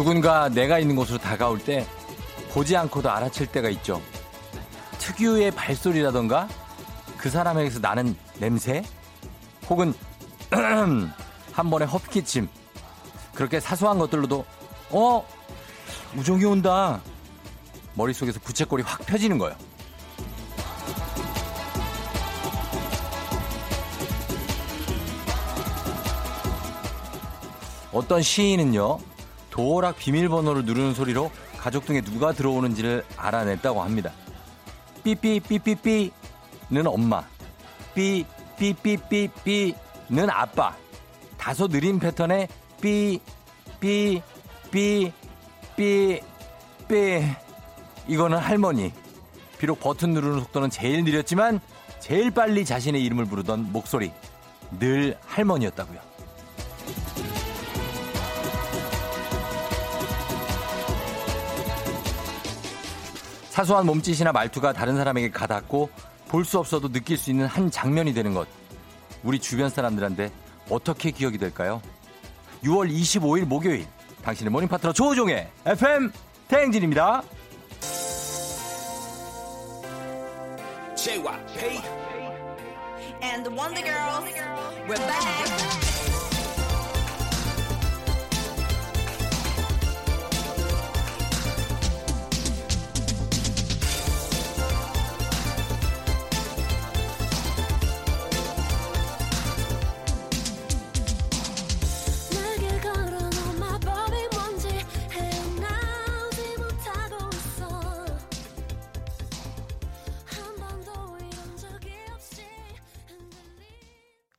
누군가 내가 있는 곳으로 다가올 때 보지 않고도 알아챌 때가 있죠. 특유의 발소리라던가 그 사람에게서 나는 냄새 혹은 한 번의 헛기침 그렇게 사소한 것들로도 어 우정이 온다 머릿속에서 부채꼴이 확 펴지는 거예요. 어떤 시인은요 도어락 비밀번호를 누르는 소리로 가족 중에 누가 들어오는지를 알아냈다고 합니다. 삐삐삐삐삐는 엄마, 삐삐삐삐삐는 아빠. 다소 느린 패턴의 삐, 삐, 삐, 삐, 삐. 이거는 할머니. 비록 버튼 누르는 속도는 제일 느렸지만 제일 빨리 자신의 이름을 부르던 목소리. 늘 할머니였다고요. 사소한 몸짓이나 말투가 다른 사람에게 가닿고 볼 수 없어도 느낄 수 있는 한 장면이 되는 것. 우리 주변 사람들한테 어떻게 기억이 될까요? 6월 25일 목요일 당신의 모닝 파트너 조우종의 FM 대행진입니다. and the Wonder Girls. We're back.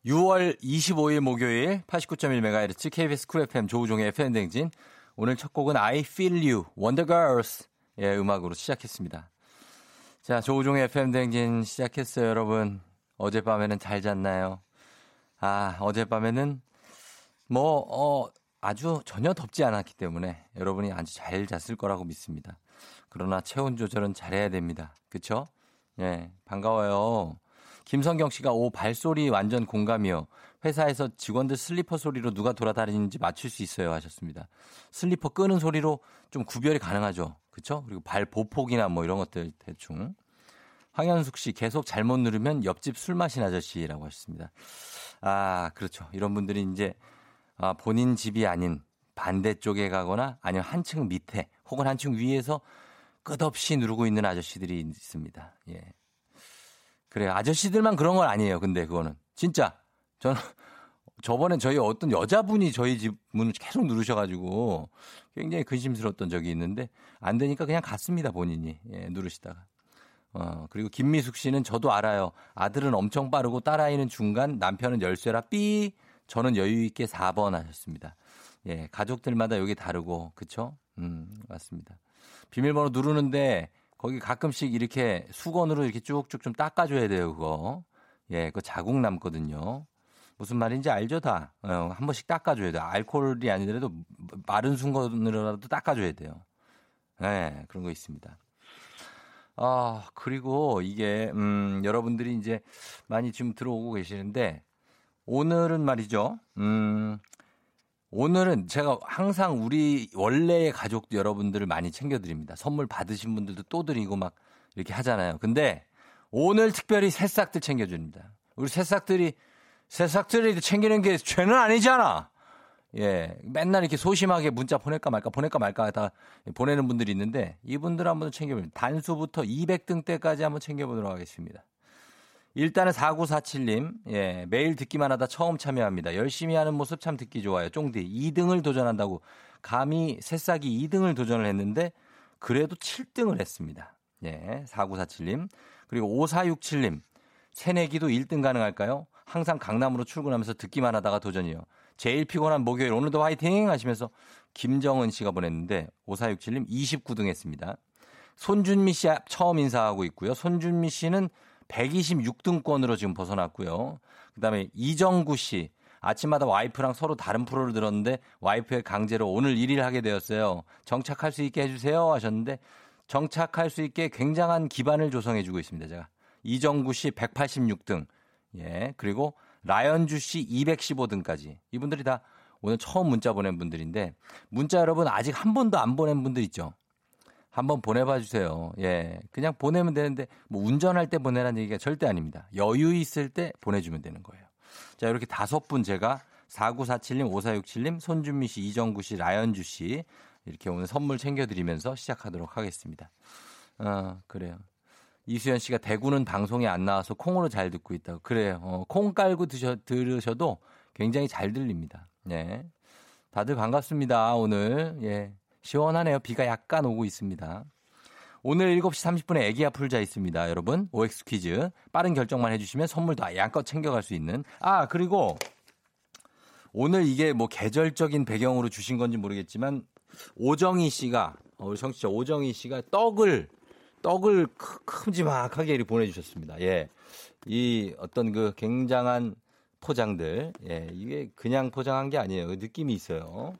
(6월 25일) 목요일 (89.1MHz) KBS 쿨 FM 조우종의 FM 댕진. 오늘 첫 곡은 I Feel You Wonder Girls 의 음악으로 시작했습니다. 자 조우종의 FM 댕진 시작했어요 여러분. 어젯밤에는 잘 잤나요? 아 어젯밤에는 뭐 어, 아주 전혀 덥지 않았기 때문에 여러분이 아주 잘 잤을 거라고 믿습니다. 그러나 체온 조절은 잘해야 됩니다. 그쵸? 예 반가워요 김성경 씨가 오 발소리 완전 공감이요. 회사에서 직원들 슬리퍼 소리로 누가 돌아다니는지 맞출 수 있어요 하셨습니다. 슬리퍼 끄는 소리로 좀 구별이 가능하죠. 그렇죠? 그리고 발 보폭이나 뭐 이런 것들 대충. 황현숙 씨 계속 잘못 누르면 옆집 술 마신 아저씨라고 하셨습니다. 아, 그렇죠. 이런 분들이 이제 아, 본인 집이 아닌 반대쪽에 가거나 아니면 한층 밑에 혹은 한층 위에서 끝없이 누르고 있는 아저씨들이 있습니다. 예. 그래요. 아저씨들만 그런 건 아니에요. 근데 그거는. 진짜. 저는 저번에 저희 어떤 여자분이 저희 집 문을 계속 누르셔가지고 굉장히 근심스러웠던 적이 있는데 안 되니까 그냥 갔습니다. 본인이. 예, 누르시다가. 어, 그리고 김미숙 씨는 저도 알아요. 아들은 엄청 빠르고 딸아이는 중간, 남편은 열쇠라 삐. 저는 여유있게 4번 하셨습니다. 예, 가족들마다 여기 다르고, 그쵸? 음, 맞습니다. 비밀번호 누르는데 거기 가끔씩 이렇게 수건으로 이렇게 쭉쭉 좀 닦아줘야 돼요, 그거. 예, 그 자국 남거든요. 무슨 말인지 알죠, 다? 어, 한 번씩 닦아줘야 돼요. 알코올이 아니더라도 마른 수건으로라도 닦아줘야 돼요. 예, 그런 거 있습니다. 아, 그리고 이게, 음, 여러분들이 이제 많이 지금 들어오고 계시는데, 오늘은 말이죠, 음, 오늘은 제가 항상 우리 원래의 가족 여러분들을 많이 챙겨드립니다. 선물 받으신 분들도 또 드리고 막 이렇게 하잖아요. 근데 오늘 특별히 새싹들 챙겨줍니다. 우리 새싹들이, 새싹들이 챙기는 게 죄는 아니잖아. 예. 맨날 이렇게 소심하게 문자 보낼까 말까 보낼까 말까 다 보내는 분들이 있는데 이분들 한번 챙겨봅니다. 단수부터 200등 때까지 한번 챙겨보도록 하겠습니다. 일단은 4947님, 예, 매일 듣기만 하다 처음 참여합니다. 열심히 하는 모습 참 듣기 좋아요. 쫑디, 2등을 도전한다고. 감히 새싹이 2등을 도전을 했는데, 그래도 7등을 했습니다. 예, 4947님. 그리고 5467님, 새내기도 1등 가능할까요? 항상 강남으로 출근하면서 듣기만 하다가 도전이요. 제일 피곤한 목요일 오늘도 화이팅 하시면서 김정은 씨가 보냈는데 5467님 29등 했습니다. 손준미 씨 처음 인사하고 있고요. 손준미 씨는 126등권으로 지금 벗어났고요. 그다음에 이정구 씨 아침마다 와이프랑 서로 다른 프로를 들었는데 와이프의 강제로 오늘 1일 하게 되었어요. 정착할 수 있게 해주세요 하셨는데 정착할 수 있게 굉장한 기반을 조성해주고 있습니다. 제가 이정구 씨 186등 예 그리고 라연주 씨 215등까지 이분들이 다 오늘 처음 문자 보낸 분들인데 문자 여러분 아직 한 번도 안 보낸 분들 있죠? 한번 보내봐 주세요. 예. 그냥 보내면 되는데 뭐 운전할 때 보내라는 얘기가 절대 아닙니다. 여유 있을 때 보내주면 되는 거예요. 자, 이렇게 다섯 분 제가 4947님, 5467님, 손준미 씨, 이정구 씨, 라연주 씨 이렇게 오늘 선물 챙겨드리면서 시작하도록 하겠습니다. 어, 그래요. 이수연 씨가 대구는 방송에 안 나와서 콩으로 잘 듣고 있다고. 그래요. 어, 콩 깔고 드셔, 들으셔도 굉장히 잘 들립니다. 예. 다들 반갑습니다. 오늘. 예. 시원하네요. 비가 약간 오고 있습니다. 오늘 7시 30분에 애기야 풀자 있습니다. 여러분. OX 퀴즈. 빠른 결정만 해주시면 선물도 양껏 챙겨갈 수 있는. 아, 그리고 오늘 이게 뭐 계절적인 배경으로 주신 건지 모르겠지만 오정희 씨가, 어, 우리 청취자 오정희 씨가 떡을 떡을 큼지막하게 보내주셨습니다. 예. 이 어떤 그 굉장한 포장들, 예. 이게 그냥 포장한 게 아니에요. 그 느낌이 있어요.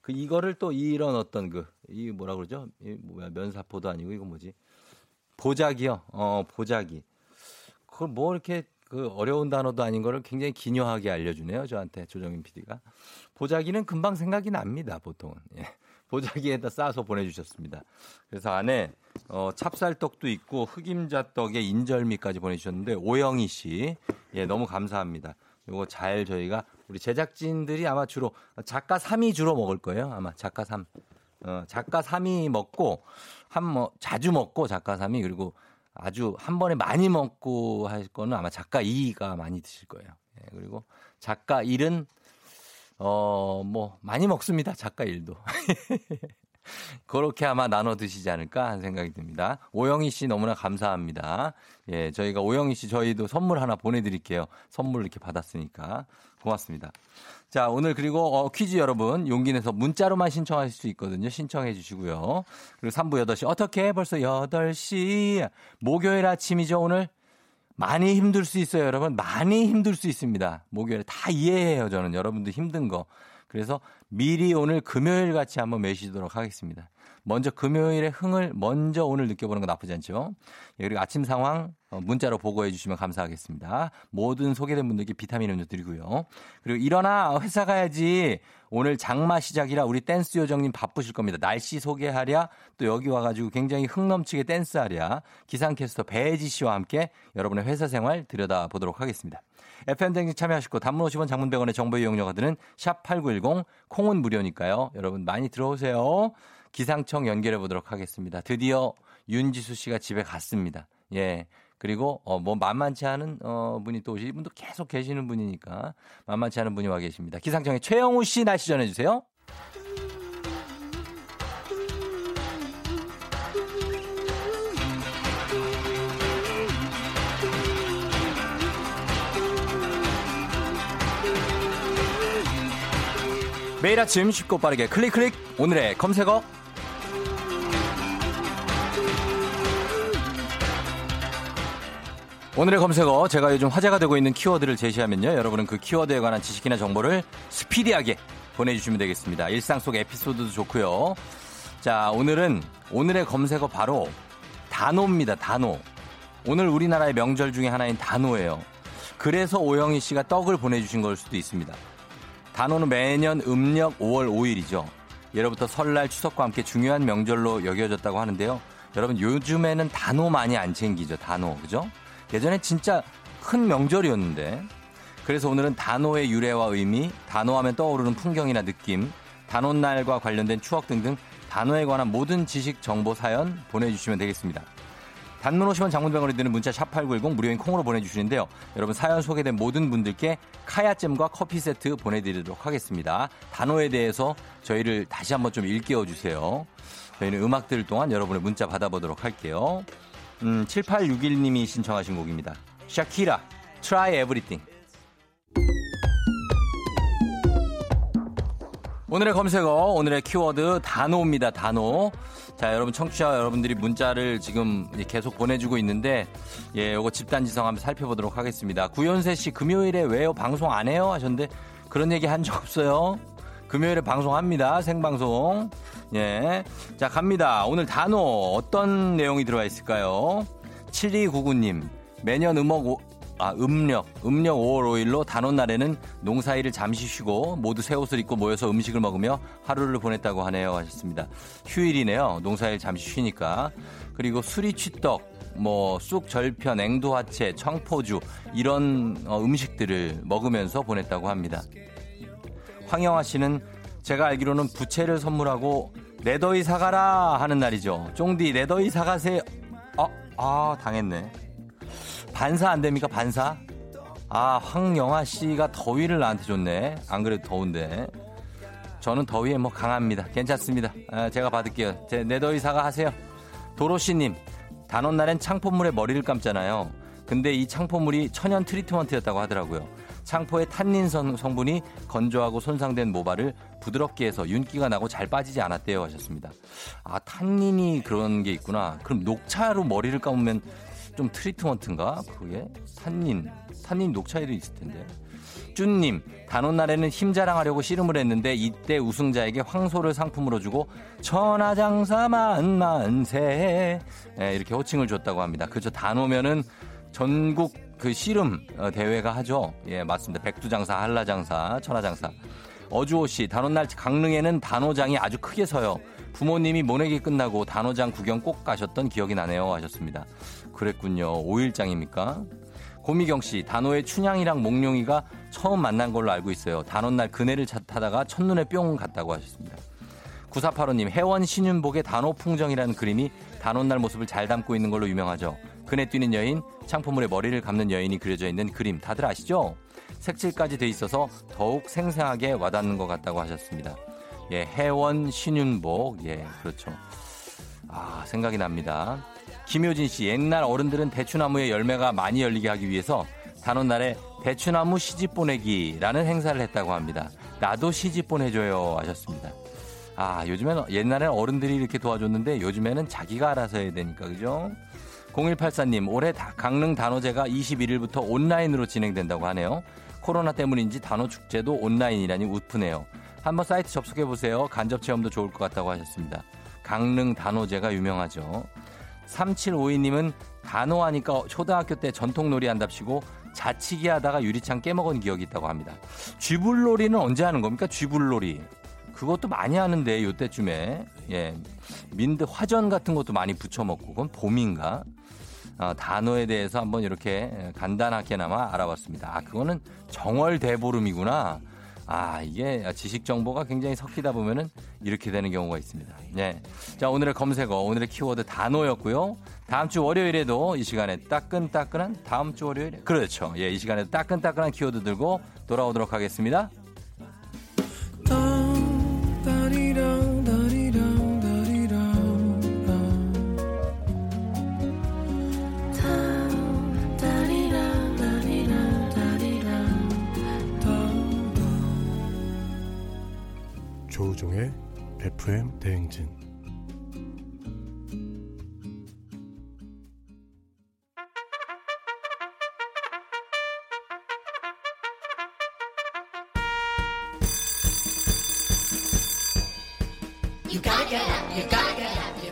그 이거를 또 이런 어떤 그, 이 뭐라 그러죠? 이 뭐야, 면사포도 아니고 이거 뭐지? 보자기요. 어, 보자기. 그걸 뭐 이렇게 그 어려운 단어도 아닌 거를 굉장히 기묘하게 알려주네요. 저한테 조정인 PD가. 보자기는 금방 생각이 납니다. 보통은. 예. 보자기에다 싸서 보내주셨습니다. 그래서 안에 어, 찹쌀떡도 있고 흑임자떡에 인절미까지 보내주셨는데 오영희 씨, 예 너무 감사합니다. 이거 잘 저희가 우리 제작진들이 아마 주로 작가 3이 주로 먹을 거예요. 아마 작가 3. 어, 작가 3이 먹고 한 뭐 자주 먹고 작가 3이 그리고 아주 한 번에 많이 먹고 할 거는 아마 작가 2가 많이 드실 거예요. 예, 그리고 작가 1은 어, 뭐, 많이 먹습니다. 작가 일도. 그렇게 아마 나눠 드시지 않을까 하는 생각이 듭니다. 오영희 씨 너무나 감사합니다. 예, 저희가 오영희 씨 저희도 선물 하나 보내드릴게요. 선물 이렇게 받았으니까. 고맙습니다. 자, 오늘 그리고 어, 퀴즈 여러분 용기 내서 문자로만 신청하실 수 있거든요. 신청해 주시고요. 그리고 3부 8시 어떻게 벌써 8시 목요일 아침이죠, 오늘? 많이 힘들 수 있어요, 여러분. 많이 힘들 수 있습니다. 목요일에 다 이해해요, 저는. 여러분도 힘든 거. 그래서 미리 오늘 금요일 같이 한번 매시도록 하겠습니다. 먼저 금요일의 흥을 먼저 오늘 느껴보는 건 나쁘지 않죠. 예, 그리고 아침 상황 어, 문자로 보고해 주시면 감사하겠습니다. 모든 소개된 분들께 비타민 음료 드리고요. 그리고 일어나 회사 가야지. 오늘 장마 시작이라 우리 댄스 요정님 바쁘실 겁니다. 날씨 소개하랴 또 여기 와가지고 굉장히 흥 넘치게 댄스하랴 기상캐스터 배지 씨와 함께 여러분의 회사 생활 들여다보도록 하겠습니다. FM댕진 참여하시고 단문 50원 장문 100원의 정보 이용료가 드는 샵8910 콩은 무료니까요. 여러분 많이 들어오세요. 기상청 연결해 보도록 하겠습니다. 드디어 윤지수 씨가 집에 갔습니다. 예. 그리고 어 뭐 만만치 않은 어 분이 또 이분도 계속 계시는 분이니까 만만치 않은 분이 와 계십니다. 기상청의 최영우 씨 날씨 전해 주세요. 매일 아침 쉽고 빠르게 클릭 클릭 오늘의 검색어 오늘의 검색어 제가 요즘 화제가 되고 있는 키워드를 제시하면요 여러분은 그 키워드에 관한 지식이나 정보를 스피디하게 보내주시면 되겠습니다 일상 속 에피소드도 좋고요 자 오늘은 오늘의 검색어 바로 단오입니다 단오 오늘 우리나라의 명절 중에 하나인 단오예요 그래서 오영희 씨가 떡을 보내주신 걸 수도 있습니다 단오는 매년 음력 5월 5일이죠. 예로부터 설날 추석과 함께 중요한 명절로 여겨졌다고 하는데요. 여러분 요즘에는 단오 많이 안 챙기죠. 단오 그죠? 예전에 진짜 큰 명절이었는데 그래서 오늘은 단오의 유래와 의미, 단오하면 떠오르는 풍경이나 느낌, 단오날과 관련된 추억 등등 단오에 관한 모든 지식 정보 사연 보내주시면 되겠습니다. 단문 50원 장문병원에 드는 문자 샵8910 무료인 콩으로 보내주시는데요. 여러분 사연 소개된 모든 분들께 카야잼과 커피 세트 보내드리도록 하겠습니다. 단어에 대해서 저희를 다시 한번 좀 일깨워 주세요. 저희는 음악 들을 동안 여러분의 문자 받아보도록 할게요. 음, 7861님이 신청하신 곡입니다. 샤키라, Try Everything. 오늘의 검색어, 오늘의 키워드 단어입니다. 단어. 자, 여러분 청취자 여러분들이 문자를 지금 계속 보내주고 있는데, 예, 요거 집단 지성 한번 살펴보도록 하겠습니다. 구현세 씨, 금요일에 왜요? 방송 안 해요? 하셨는데, 그런 얘기 한 적 없어요. 금요일에 방송합니다. 생방송. 예. 자, 갑니다. 오늘 단어 어떤 내용이 들어와 있을까요? 7299님, 매년 음악, 오, 아, 음력, 음력 5월 5일로 단오날에는 농사일을 잠시 쉬고 모두 새 옷을 입고 모여서 음식을 먹으며 하루를 보냈다고 하네요. 하셨습니다. 휴일이네요. 농사일 잠시 쉬니까. 그리고 수리취떡, 뭐, 쑥 절편, 앵두화채, 청포주, 이런 어, 음식들을 먹으면서 보냈다고 합니다. 황영아 씨는 제가 알기로는 부채를 선물하고 내더위 사가라 하는 날이죠. 쫑디, 내더위 사가세요. 아, 아, 당했네. 반사 안 됩니까? 반사? 아, 황영아 씨가 더위를 나한테 줬네. 안 그래도 더운데. 저는 더위에 뭐 강합니다. 괜찮습니다. 아, 제가 받을게요. 제, 내 더위 사과 하세요. 도로시님, 단오날엔 창포물에 머리를 감잖아요. 근데 이 창포물이 천연 트리트먼트였다고 하더라고요. 창포의 탄닌 성분이 건조하고 손상된 모발을 부드럽게 해서 윤기가 나고 잘 빠지지 않았대요 하셨습니다. 아, 탄닌이 그런 게 있구나. 그럼 녹차로 머리를 감으면 좀 트리트먼트인가? 그게? 탄닌. 탄닌 녹차에도 있을 텐데. 쭈님, 단오날에는 힘 자랑하려고 씨름을 했는데 이때 우승자에게 황소를 상품으로 주고 천하장사 만만세 네, 이렇게 호칭을 줬다고 합니다. 그죠? 단오면은 전국 그 씨름 어, 대회가 하죠. 예, 맞습니다. 백두장사, 한라장사, 천하장사. 어주호 씨, 단오날 강릉에는 단오장이 아주 크게 서요. 부모님이 모내기 끝나고 단오장 구경 꼭 가셨던 기억이 나네요. 하셨습니다. 그랬군요. 5일장입니까? 고미경 씨, 단호의 춘향이랑 몽룡이가 처음 만난 걸로 알고 있어요. 단오날 그네를 타다가 첫눈에 뿅 갔다고 하셨습니다. 9485님, 해원 신윤복의 단호 풍정이라는 그림이 단오날 모습을 잘 담고 있는 걸로 유명하죠. 그네 뛰는 여인, 창포물에 머리를 감는 여인이 그려져 있는 그림 다들 아시죠? 색칠까지 돼 있어서 더욱 생생하게 와닿는 것 같다고 하셨습니다. 예, 해원 신윤복, 예, 그렇죠. 아, 생각이 납니다. 김효진 씨, 옛날 어른들은 대추나무의 열매가 많이 열리게 하기 위해서 단오날에 대추나무 시집 보내기라는 행사를 했다고 합니다. 나도 시집 보내줘요 하셨습니다. 아, 요즘에는 옛날에는 어른들이 이렇게 도와줬는데 요즘에는 자기가 알아서 해야 되니까 그죠? 0184님, 올해 강릉 단오제가 21일부터 온라인으로 진행된다고 하네요. 코로나 때문인지 단오 축제도 온라인이라니 웃프네요. 한번 사이트 접속해 보세요. 간접 체험도 좋을 것 같다고 하셨습니다. 강릉 단오제가 유명하죠. 3752님은 단호하니까 초등학교 때 전통놀이 한답시고 자치기 하다가 유리창 깨먹은 기억이 있다고 합니다. 쥐불놀이는 언제 하는 겁니까? 쥐불놀이. 그것도 많이 하는데 요때쯤에 예 민드 화전 같은 것도 많이 부쳐먹고 그건 봄인가 어, 단어에 대해서 한번 이렇게 간단하게나마 알아봤습니다. 아 그거는 정월 대보름이구나. 아, 이게 지식 정보가 굉장히 섞이다 보면은 이렇게 되는 경우가 있습니다. 네. 자, 오늘의 검색어, 오늘의 키워드 단어였고요. 다음 주 월요일에도 이 시간에 따끈따끈한 다음 주 월요일에 그렇죠. 예, 이 시간에 따끈따끈한 키워드 들고 돌아오도록 하겠습니다. 조우종의 FM 대행진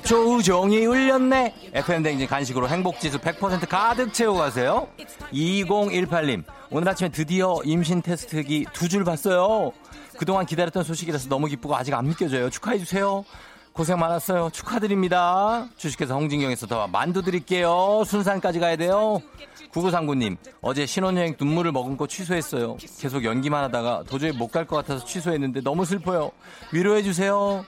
조우종이 울렸네. FM 댕진 간식으로 행복지수 100% 가득 채우고 가세요. 2018님, 오늘 아침에 드디어 임신 테스트기 두 줄 봤어요. 그동안 기다렸던 소식이라서 너무 기쁘고 아직 안 믿겨져요. 축하해주세요. 고생 많았어요. 축하드립니다. 주식회사 홍진경에서 더 만두 드릴게요. 순산까지 가야 돼요. 9939님, 어제 신혼여행 눈물을 머금고 취소했어요. 계속 연기만 하다가 도저히 못 갈 것 같아서 취소했는데 너무 슬퍼요. 위로해주세요.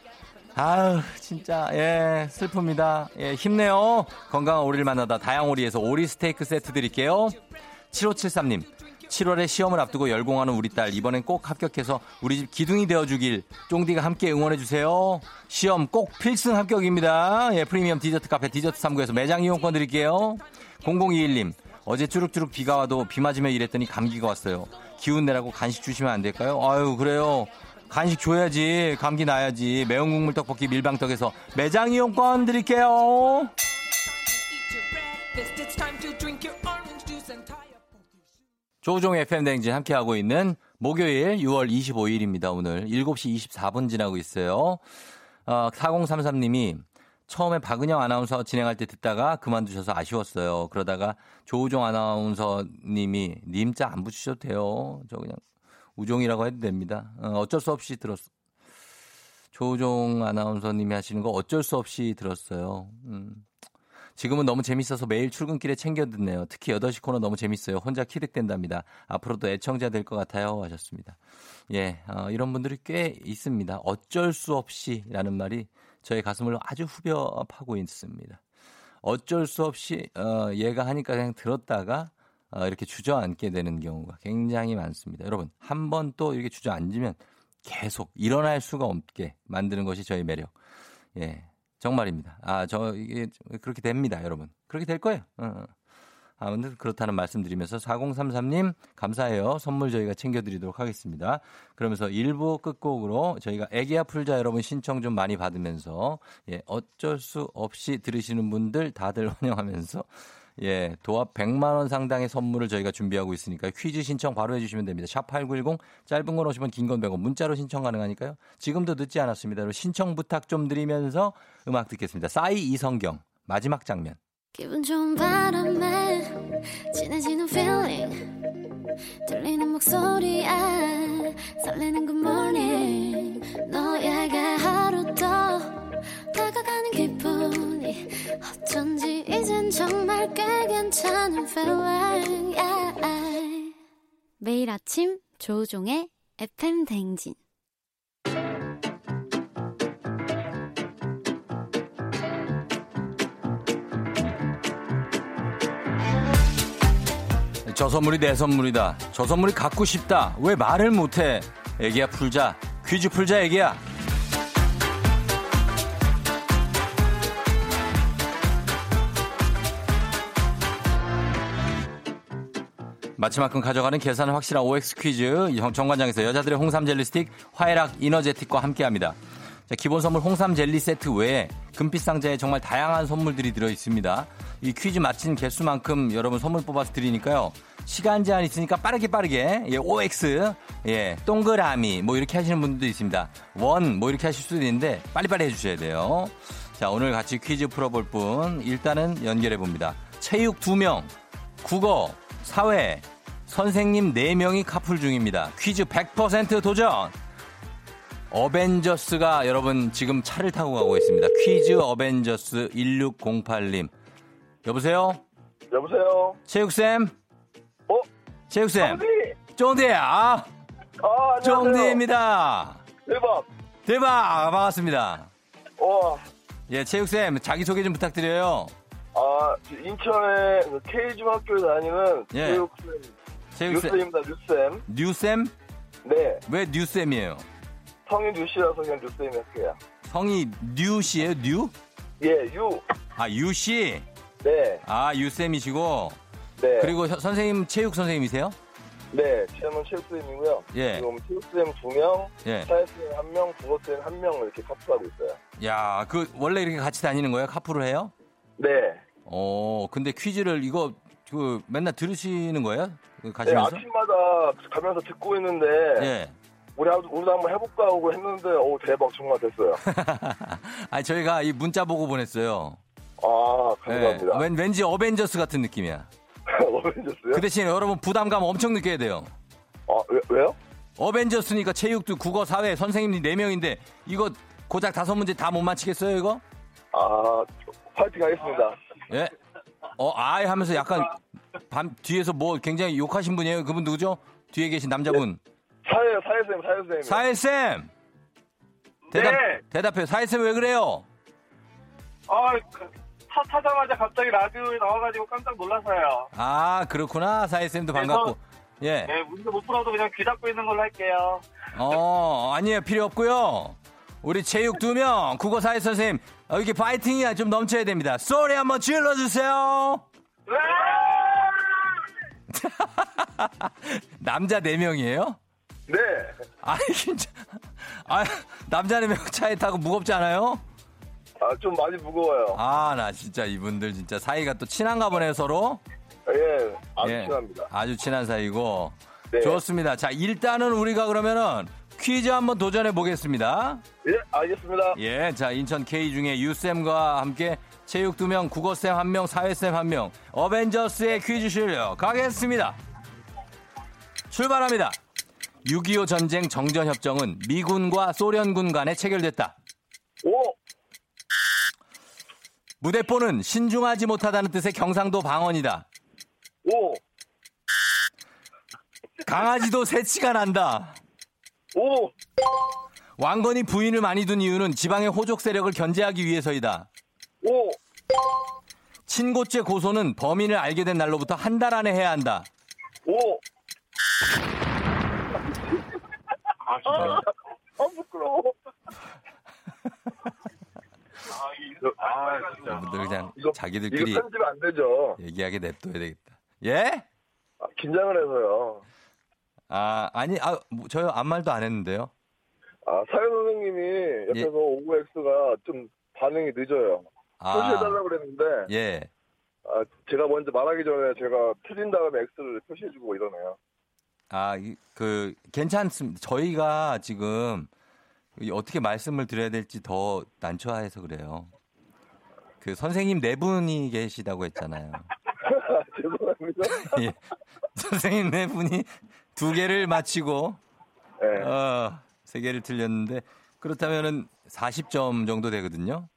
아유, 진짜, 예, 슬픕니다. 예, 힘내요. 건강한 오리를 만나다 다양오리에서 오리 스테이크 세트 드릴게요. 7573님, 7월에 시험을 앞두고 열공하는 우리 딸 이번엔 꼭 합격해서 우리 집 기둥이 되어주길 쫑디가 함께 응원해주세요. 시험 꼭 필승 합격입니다. 예, 프리미엄 디저트 카페 디저트 3구에서 매장 이용권 드릴게요. 0021님 어제 쭈룩쭈룩 비가 와도 비 맞으며 일했더니 감기가 왔어요. 기운 내라고 간식 주시면 안 될까요? 아유 그래요. 간식 줘야지 감기 나야지 매운 국물 떡볶이 밀방떡에서 매장 이용권 드릴게요. 조종의 FM댕진 함께하고 있는 목요일 6월 25일입니다. 오늘 7시 24분 지나고 있어요. 어, 4033님이 처음에 박은영 아나운서 진행할 때 듣다가 그만두셔서 아쉬웠어요. 그러다가 조우종 아나운서님이 님자 안 붙이셔도 돼요. 저 그냥 우종이라고 해도 됩니다. 어, 어쩔 수 없이 들었어. 조우종 아나운서님이 하시는 거 어쩔 수 없이 들었어요. 음. 지금은 너무 재밌어서 매일 출근길에 챙겨 듣네요. 특히 8시 코너 너무 재밌어요. 혼자 키득된답니다. 앞으로도 애청자 될 것 같아요. 하셨습니다. 예, 어, 이런 분들이 꽤 있습니다. 어쩔 수 없이 라는 말이 저의 가슴을 아주 후벼 파고 있습니다. 어쩔 수 없이, 어, 얘가 하니까 그냥 들었다가 어, 이렇게 주저앉게 되는 경우가 굉장히 많습니다. 여러분, 한 번 또 이렇게 주저앉으면 계속 일어날 수가 없게 만드는 것이 저의 매력. 예. 정말입니다. 아, 저, 이게, 그렇게 됩니다, 여러분. 그렇게 될 거예요. 어. 아무튼 그렇다는 말씀 드리면서 4033님 감사해요. 선물 저희가 챙겨드리도록 하겠습니다. 그러면서 1부 끝곡으로 저희가 애기야 풀자 여러분 신청 좀 많이 받으면서 예, 어쩔 수 없이 들으시는 분들 다들 환영하면서 예, 도합 100만 원 상당의 선물을 저희가 준비하고 있으니까 퀴즈 신청 바로 해주시면 됩니다. 샵 #8910 짧은 건 오시면 긴 건 100원 문자로 신청 가능하니까요. 지금도 늦지 않았습니다. 신청 부탁 좀 드리면서 음악 듣겠습니다. 싸이 이성경 마지막 장면. 기분 좋은 바람에 진해지는 feeling 들리는 목소리에 설레는 good morning 너에게 하루 더 다가가는 기분 이 어쩐지 이젠 정말 꽤 괜찮은 feeling yeah. 매일 아침 조우종의 FM 댕진 저 선물이 내 선물이다. 저 선물이 갖고 싶다. 왜 말을 못해? 애기야 풀자. 퀴즈 풀자 애기야. 마치만큼 가져가는 계산 확실한 OX 퀴즈 정관장에서 여자들의 홍삼 젤리 스틱 화해락 이너제틱과 함께합니다. 자, 기본 선물 홍삼 젤리 세트 외에 금빛 상자에 정말 다양한 선물들이 들어 있습니다. 이 퀴즈 마친 개수만큼 여러분 선물 뽑아서 드리니까요. 시간 제한 있으니까 빠르게 빠르게 예, OX 예, 동그라미 뭐 이렇게 하시는 분들도 있습니다. 원 뭐 이렇게 하실 수도 있는데 빨리빨리 해주셔야 돼요. 자 오늘 같이 퀴즈 풀어볼 분 일단은 연결해 봅니다. 체육 2명, 국어, 사회, 선생님 4명이 카풀 중입니다. 퀴즈 100% 도전! 어벤져스가 여러분 지금 차를 타고 가고 있습니다. 퀴즈 어벤져스 1608님. 여보세요? 여보세요. 체육쌤? 어? 체육쌤? 쫑디! 쫑디! 아, 아. 쫑디입니다. 대박. 대박! 반갑습니다. 와, 예, 체육쌤, 자기소개 좀 부탁드려요. 아, 인천의 그 K중학교에 다니는 예. 교육생 체육쌤. 뉴쌤입니다, 뉴쌤. 뉴쌤? 네. 왜 뉴쌤이에요? 성인 뉴씨라서 그냥 뉴쌤이 할게요. 성이 뉴씨예요 뉴? 예, 유. 아, 유씨? 네. 아, 유쌤이시고. 네. 그리고 혀- 선생님, 체육 선생님이세요? 네. 저는 체육쌤이고요. 예. 지금 체육쌤 두 명, 예. 사회쌤 한 명, 국어쌤 한 명 이렇게 카풀하고 있어요. 야, 그, 원래 이렇게 같이 다니는 거예요? 카풀을 해요? 네. 어, 근데 퀴즈를 이거, 그, 맨날 들으시는 거예요? 그 네, 가시면서? 아침마다 가면서 듣고 있는데 예. 우리 한- 우리도 한번 해볼까 하고 했는데 오 대박 정말 됐어요. 아니, 저희가 이 문자 보고 보냈어요. 아 예. 감사합니다. 왠, 왠지 어벤져스 같은 느낌이야. 어벤져스요? 그 대신 여러분 부담감 엄청 느껴야 돼요. 아 왜, 왜요? 어벤져스니까 체육도 국어, 사회, 선생님이 4 명인데 이거 고작 다섯 문제 다 못 맞히겠어요, 이거? 아 파이팅 하겠습니다. 예. 어, 아이 하면서 약간 밤 뒤에서 뭐 굉장히 욕하신 분이에요. 그분 누구죠? 뒤에 계신 남자분. 사회 사회쌤 사회쌤. 사회쌤! 대답, 네. 대답해요. 사회쌤 왜 그래요? 아, 그, 타, 타자마자 갑자기 라디오에 나와가지고 깜짝 놀라서요. 아, 그렇구나. 사회쌤도 반갑고. 예. 네, 문제 못 풀어도 그냥 귀 닫고 있는 걸로 할게요. 어, 아니에요. 필요 없고요. 우리 체육 두 명, 국어 사회 선생님, 어, 이렇게 파이팅이 좀 넘쳐야 됩니다. 소리 한번 질러주세요. 남자 네명이에요 네. 아니, 진짜. 아, 남자 네명 차에 타고 무겁지 않아요? 아 좀 많이 무거워요. 아, 나 진짜 이분들 진짜 사이가 또 친한가 보네요, 서로. 예. 아주 예. 친합니다. 아주 친한 사이고. 네. 좋습니다. 자, 일단은 우리가 그러면은 퀴즈 한번 도전해 보겠습니다. 예, 알겠습니다. 예, 자, 인천 K 중에 유쌤과 함께 체육 두 명, 국어쌤 한 명, 사회쌤 한 명, 어벤져스의 퀴즈 실력 가겠습니다. 출발합니다. 6.25 전쟁 정전협정은 미군과 소련군 간에 체결됐다. 오, 무대포는 신중하지 못하다는 뜻의 경상도 방언이다. 오, 강아지도 새치가 난다. 오, 왕건이 부인을 많이 둔 이유는 지방의 호족 세력을 견제하기 위해서이다. 오, 친고죄 고소는 범인을 알게 된 날로부터 한 달 안에 해야 한다. 오. 아, 진짜. 아, 부끄러워. 아, 진짜. 여러분들 그냥 이거, 자기들끼리 이거 편집 안 되죠? 얘기하게 냅둬야 되겠다. 예? 아, 긴장을 해서요. 아, 아니, 아, 뭐, 저요 아무 말도 안 했는데요. 아, 사연 선생님이 옆에서 예. 오구엑스가 좀 반응이 늦어요. 아, 표시해달라고 그랬는데, 예. 아, 제가 먼저 말하기 전에 제가 틀린 다음에 X를 표시해주고 이러네요. 아, 이- 그, 괜찮습니다. 저희가 지금 이 어떻게 말씀을 드려야 될지 더 난처해서 그래요. 그 선생님 네 분이 계시다고 했잖아요. 죄송합니다. 예. 선생님 네 분이 두 개를 맞히고, 네. 어, 세 개를 틀렸는데, 그렇다면은 40점 정도 되거든요.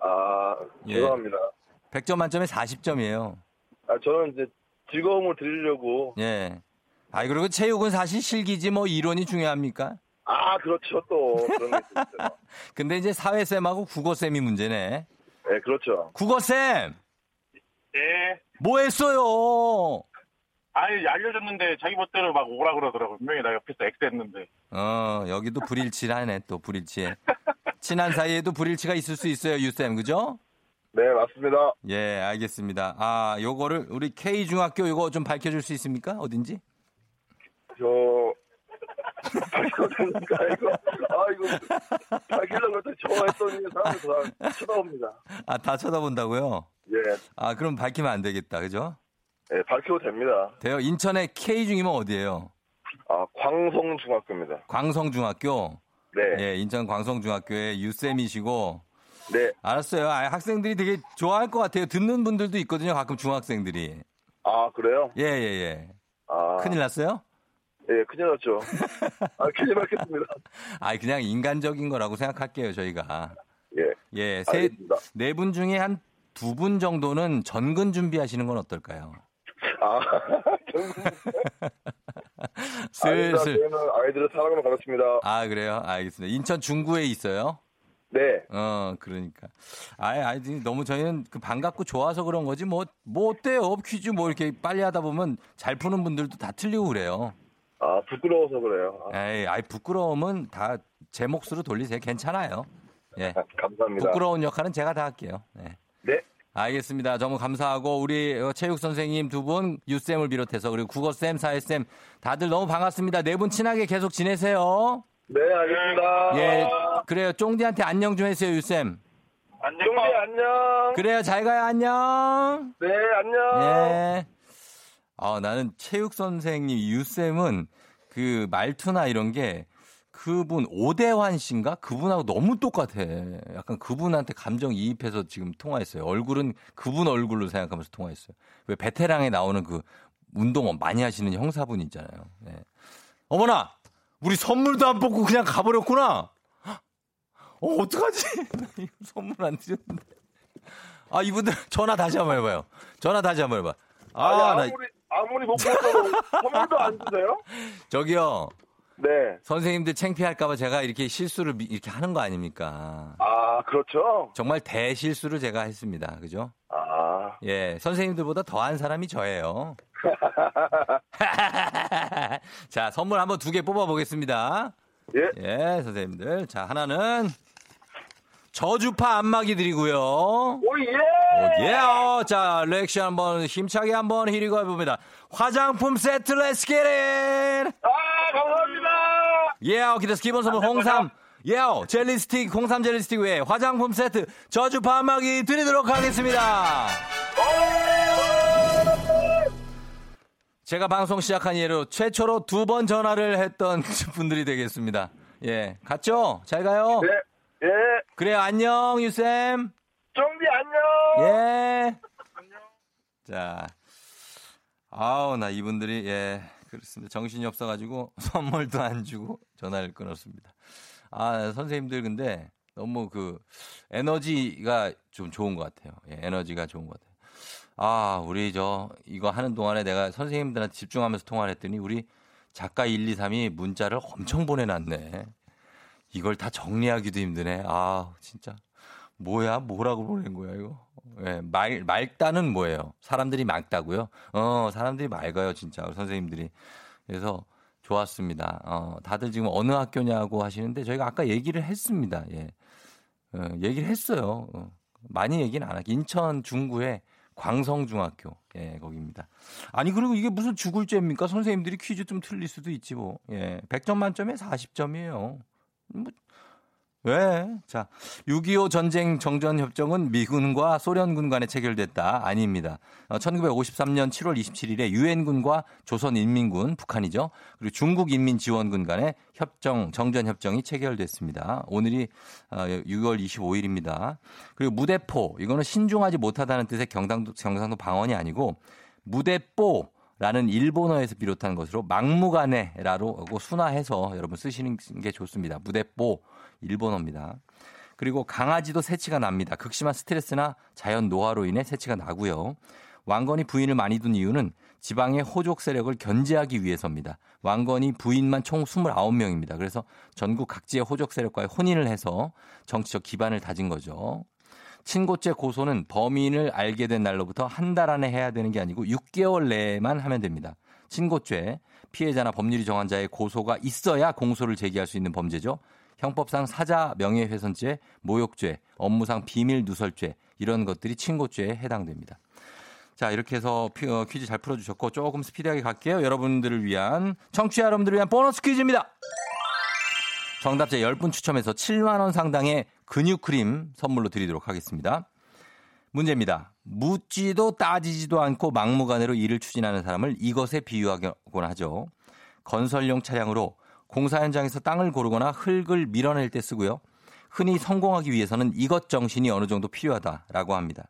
아, 예. 죄송합니다. 100점 만점에 40점이에요. 아, 저는 이제 즐거움을 드리려고. 예. 아, 그리고 체육은 사실 실기지 뭐 이론이 중요합니까? 아, 그렇죠, 또. 그런 게 있죠. 근데 이제 사회쌤하고 국어쌤이 문제네. 네, 그렇죠. 국어쌤! 예. 뭐 했어요? 아니, 알려줬는데 자기 멋대로 막 오라 그러더라고. 분명히 나 옆에서 X 했는데. 어, 여기도 불일치하네, 또 불일치해. 친한 사이에도 불일치가 있을 수 있어요, 유쌤, 그죠? 네, 맞습니다. 예, 알겠습니다. 아, 요거를 우리 K중학교 요거 좀 밝혀줄 수 있습니까? 어딘지? 저, 밝혀도 됩니까, 이거? 아, 이거, 밝히려고 했더니 저 했더니 사람들 다 쳐다봅니다. 아, 다 쳐다본다고요? 예, 아, 그럼 밝히면 안 되겠다, 그죠? 예, 밝혀도 됩니다. 돼요. 인천의 K중이면 어디예요? 아, 광성중학교입니다. 광성중학교. 네, 예, 인천 광성중학교의 유쌤이시고, 네. 알았어요. 아, 학생들이 되게 좋아할 것 같아요. 듣는 분들도 있거든요. 가끔 중학생들이. 아, 그래요? 예, 예, 예. 아, 큰일 났어요? 예, 큰일 났죠. 아, 큰일 났겠습니다. 아, 그냥 인간적인 거라고 생각할게요, 저희가. 예, 예, 세. 네 분 중에 한 두 분 정도는 전근 준비하시는 건 어떨까요? 아, 슬슬. 저는 아이들을 사랑으로 가르칩니다. 아, 그래요? 알겠습니다. 인천 중구에 있어요? 네, 어, 그러니까. 아이, 아이들이 너무 저희는 그 반갑고 좋아서 그런 거지, 뭐, 뭐 어때요? 퀴즈 뭐 이렇게 빨리 하다 보면 잘 푸는 분들도 다 틀리고 그래요. 아, 부끄러워서 그래요. 아, 에이, 아이, 부끄러움은 다 제 몫으로 돌리세요. 괜찮아요. 예. 감사합니다. 부끄러운 역할은 제가 다 할게요. 네. 네, 알겠습니다. 너무 감사하고 우리 어, 체육 선생님 두 분, 유쌤을 비롯해서 그리고 국어쌤, 사회쌤 다들 너무 반갑습니다. 네 분 친하게 계속 지내세요. 네, 알겠습니다. 예, 그래요. 쫑디한테 안녕 좀 해주세요, 유쌤. 안녕. 용기 안녕. 그래요, 잘 가요, 안녕. 네, 안녕. 예. 아, 나는 체육 선생님 유쌤은 그 말투나 이런 게 그분 오대환 씨인가? 그분하고 너무 똑같아. 약간 그분한테 감정 이입해서 지금 통화했어요. 얼굴은 그분 얼굴로 생각하면서 통화했어요. 왜 베테랑에 나오는 그 운동 많이 하시는 형사분 있잖아요. 네. 어머나! 우리 선물도 안 뽑고 그냥 가버렸구나! 어, 어떡하지? 선물 안 드렸는데. 아, 이분들 전화 다시 한번 해봐요. 전화 다시 한번 해봐. 아, 아니, 나, 아무리, 아무리 못 먹어도 선물도 안 주세요? 저기요. 네. 선생님들 창피할까봐 제가 이렇게 실수를 미- 이렇게 하는 거 아닙니까? 아, 그렇죠. 정말 대실수를 제가 했습니다. 그죠? 아, 예, 선생님들보다 더한 사람이 저예요. 자, 선물 한번 두 개 뽑아보겠습니다. 예. 예, 선생님들. 자, 하나는 저주파 안마기 드리고요. 오, 예! 오, 예. 어, 자, 리액션 한번 힘차게 한번 히리고 해봅니다. 화장품 세트 Let's get it! 아, 감사합니다! 예, 기대서 기본 선물 홍삼. 예, 젤리 스틱, 홍삼 젤리 스틱 외에 화장품 세트 저주파 안마기 드리도록 하겠습니다. 제가 방송 시작한 이후로 최초로 두 번 전화를 했던 분들이 되겠습니다. 예, 갔죠? 잘 가요. 네. 예. 그래요, 안녕, 유쌤. 좀비 안녕. 예. 자, 아우, 나 이분들이, 예, 그렇습니다. 정신이 없어가지고 선물도 안 주고 전화를 끊었습니다. 아, 선생님들 근데 너무 그 에너지가 좀 좋은 것 같아요. 예, 에너지가 좋은 것 같아요. 아, 우리 저 이거 하는 동안에 내가 선생님들한테 집중하면서 통화를 했더니 우리 작가 1, 2, 3이 문자를 엄청 보내놨네. 이걸 다 정리하기도 힘드네. 아, 진짜. 뭐야? 뭐라고 보낸 거야, 이거? 예, 말, 맑다는 뭐예요? 사람들이 맑다고요? 어, 사람들이 맑아요, 진짜. 선생님들이. 그래서 좋았습니다. 어, 다들 지금 어느 학교냐고 하시는데 저희가 아까 얘기를 했습니다. 예. 어, 얘기를 했어요. 어, 많이 얘기는 안 하고. 인천 중구에 광성중학교. 예, 거기입니다. 아니, 그리고 이게 무슨 죽을 죄입니까? 선생님들이 퀴즈 좀 틀릴 수도 있지 뭐. 예. 100점 만점에 40점이에요. 뭐, 왜? 자, 6.25 전쟁 정전협정은 미군과 소련군 간에 체결됐다. 아닙니다. 어, 1953년 7월 27일에 유엔군과 조선인민군, 북한이죠. 그리고 중국인민지원군 간에 협정, 정전협정이 체결됐습니다. 오늘이 어, 6월 25일입니다. 그리고 무대포, 이거는 신중하지 못하다는 뜻의 경상도, 경상도 방언이 아니고 무대뽀, 라는 일본어에서 비롯한 것으로 막무가내라로 순화해서 여러분 쓰시는 게 좋습니다. 무대뽀 일본어입니다. 그리고 강아지도 새치가 납니다. 극심한 스트레스나 자연 노화로 인해 새치가 나고요. 왕건이 부인을 많이 둔 이유는 지방의 호족 세력을 견제하기 위해서입니다. 왕건이 부인만 총 29명입니다. 그래서 전국 각지의 호족 세력과의 혼인을 해서 정치적 기반을 다진 거죠. 친고죄 고소는 범인을 알게 된 날로부터 한 달 안에 해야 되는 게 아니고 6개월 내에만 하면 됩니다. 친고죄 피해자나 법률이 정한 자의 고소가 있어야 공소를 제기할 수 있는 범죄죠. 형법상 사자 명예훼손죄, 모욕죄, 업무상 비밀 누설죄 이런 것들이 친고죄에 해당됩니다. 자, 이렇게 해서 어, 퀴즈 잘 풀어주셨고 조금 스피디하게 갈게요. 여러분들을 위한 청취자 여러분들을 위한 보너스 퀴즈입니다. 정답자 10분 추첨해서 7만원 상당의 근육크림 선물로 드리도록 하겠습니다. 문제입니다. 묻지도 따지지도 않고 막무가내로 일을 추진하는 사람을 이것에 비유하곤 하죠. 건설용 차량으로 공사 현장에서 땅을 고르거나 흙을 밀어낼 때 쓰고요. 흔히 성공하기 위해서는 이것 정신이 어느 정도 필요하다라고 합니다.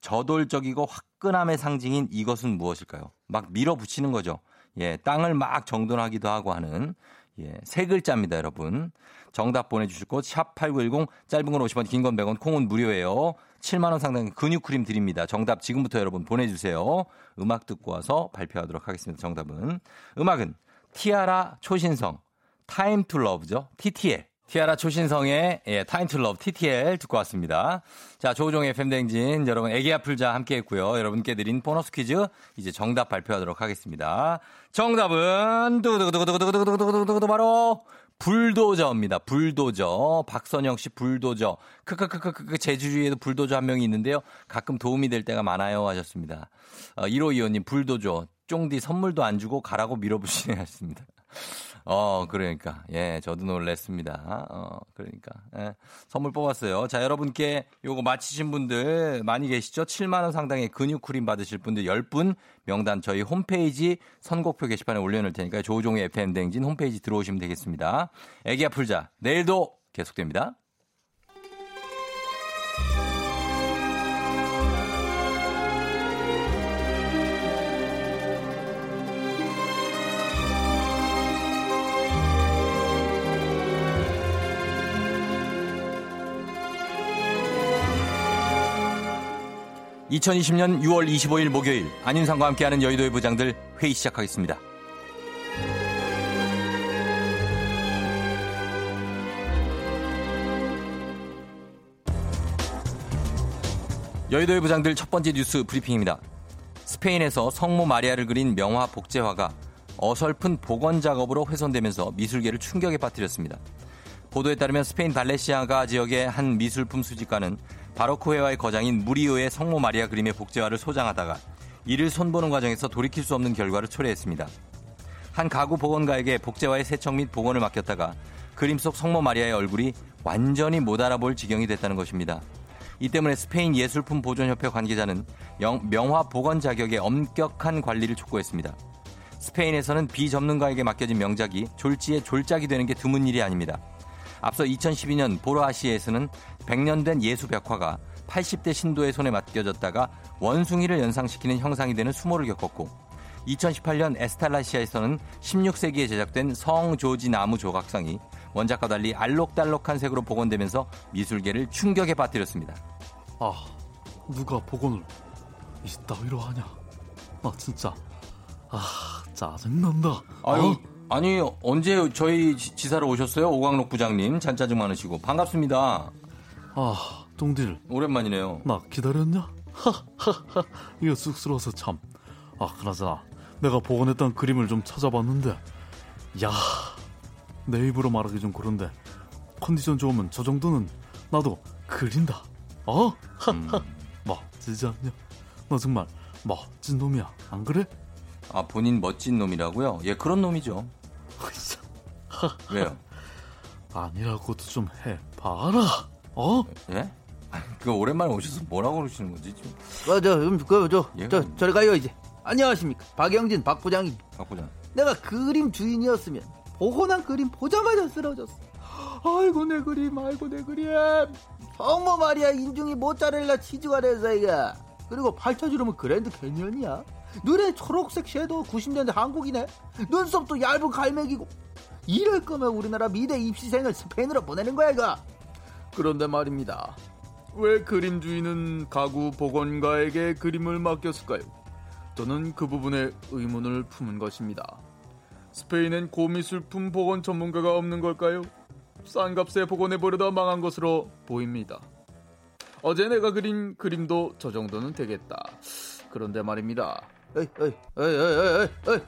저돌적이고 화끈함의 상징인 이것은 무엇일까요? 막 밀어붙이는 거죠. 예, 땅을 막 정돈하기도 하고 하는 예, 세 글자입니다, 여러분. 정답 보내주실 곳, 샵8910, 짧은 건 50원, 긴 건 100원, 콩은 무료예요. 7만원 상당의 근육 크림 드립니다. 정답 지금부터 여러분 보내주세요. 음악 듣고 와서 발표하도록 하겠습니다. 정답은. 음악은 티아라 초신성, Time to Love죠. TTL. 티아라 초신성의 예, Time to Love TTL 듣고 왔습니다. 자, 조우종의 FM대행진 여러분 애기 아플자 함께 했고요. 여러분께 드린 보너스 퀴즈 이제 정답 발표하도록 하겠습니다. 정답은 두두두두두두두두두두두 바로 불도저입니다. 불도저. 박선영 씨 불도저. 크크크크크 제주주에도 불도저 한 명이 있는데요. 가끔 도움이 될 때가 많아요 하셨습니다. 어, 1호 이호님 불도저. 쫑디 선물도 안 주고 가라고 밀어붙이네 하셨습니다. 어, 그러니까. 예, 저도 놀랬습니다. 어, 그러니까. 예, 선물 뽑았어요. 자, 여러분께 요거 맞히신 분들 많이 계시죠? 7만원 상당의 근육 크림 받으실 분들 10분 명단 저희 홈페이지 선곡표 게시판에 올려놓을 테니까 조종의 FM댕진 홈페이지 들어오시면 되겠습니다. 애기야 풀자. 내일도 계속됩니다. (2020년 6월 25일) 목요일 안윤상과 함께하는 여의도의 부장들 회의 시작하겠습니다. 여의도의 부장들 첫 번째 뉴스 브리핑입니다. 스페인에서 성모 마리아를 그린 명화 복제화가 어설픈 복원 작업으로 훼손되면서 미술계를 충격에 빠뜨렸습니다. 보도에 따르면 스페인 발레시아가 지역의 한 미술품 수집가는 바로크 회화의 거장인 무리오의 성모 마리아 그림의 복제화를 소장하다가 이를 손보는 과정에서 돌이킬 수 없는 결과를 초래했습니다. 한 가구 복원가에게 복제화의 세척 및 복원을 맡겼다가 그림 속 성모 마리아의 얼굴이 완전히 못 알아볼 지경이 됐다는 것입니다. 이 때문에 스페인 예술품 보존협회 관계자는 영- 명화 복원 자격의 엄격한 관리를 촉구했습니다. 스페인에서는 비전문가에게 맡겨진 명작이 졸지에 졸작이 되는 게 드문 일이 아닙니다. 앞서 2012년 보로아시에서는 100년 된 예수 벽화가 80대 신도의 손에 맡겨졌다가 원숭이를 연상시키는 형상이 되는 수모를 겪었고 2018년 에스탈라시아에서는 16세기에 제작된 성 조지 나무 조각상이 원작과 달리 알록달록한 색으로 복원되면서 미술계를 충격에 빠뜨렸습니다. 아, 누가 복원을 이따위로 하냐? 나 진짜 아 짜증난다. 아유, 어? 아니 언제 저희 지- 지사로 오셨어요? 오광록 부장님 잔짜증 많으시고 반갑습니다. 아, 동딜, 오랜만이네요. 나 기다렸냐? 하하하, 이거 쑥스러워서 참. 아, 그나저나 내가 복원했던 그림을 좀 찾아봤는데, 야, 내 입으로 말하기 좀 그런데 컨디션 좋으면 저 정도는 나도 그린다. 어? 하하, 멋지지 않냐? 너 정말 멋진 놈이야, 안 그래? 아 본인 멋진 놈이라고요? 예 그런 놈이죠. 왜요? 아니라고도 좀 해봐라. 어? 예? 아, 그 오랜만에 오셔서 뭐라고 그러시는 거지 지금? 어, 저, 음, 그, 저, 얘가 저, 뭐- 저리 가요, 이제. 안녕하십니까. 박영진, 박 부장님. 바꾸자. 내가 그림 주인이었으면, 복원한 그림 보자마자 쓰러졌어. 아이고, 내 그림, 아이고, 내 그림. 성모 마리아 인중이 모짜렐라 치즈가 돼서, 이거. 그리고 팔자주름은 그랜드 캐니언이야. 눈에 초록색 섀도우 90년대 한국이네. 눈썹도 얇은 갈매기고. 이럴 거면 우리나라 미대 입시생을 스페인으로 보내는 거야, 이거. 그런데 말입니다. 왜 그림 주인은 가구 복원가에게 그림을 맡겼을까요? 저는 그 부분에 의문을 품은 것입니다. 스페인엔 고미술품 복원 전문가가 없는 걸까요? 싼 값에 복원해 버려다 망한 것으로 보입니다. 어제 내가 그린 그림도 저 정도는 되겠다. 그런데 말입니다. 에이, 에이, 에이, 에이, 에이.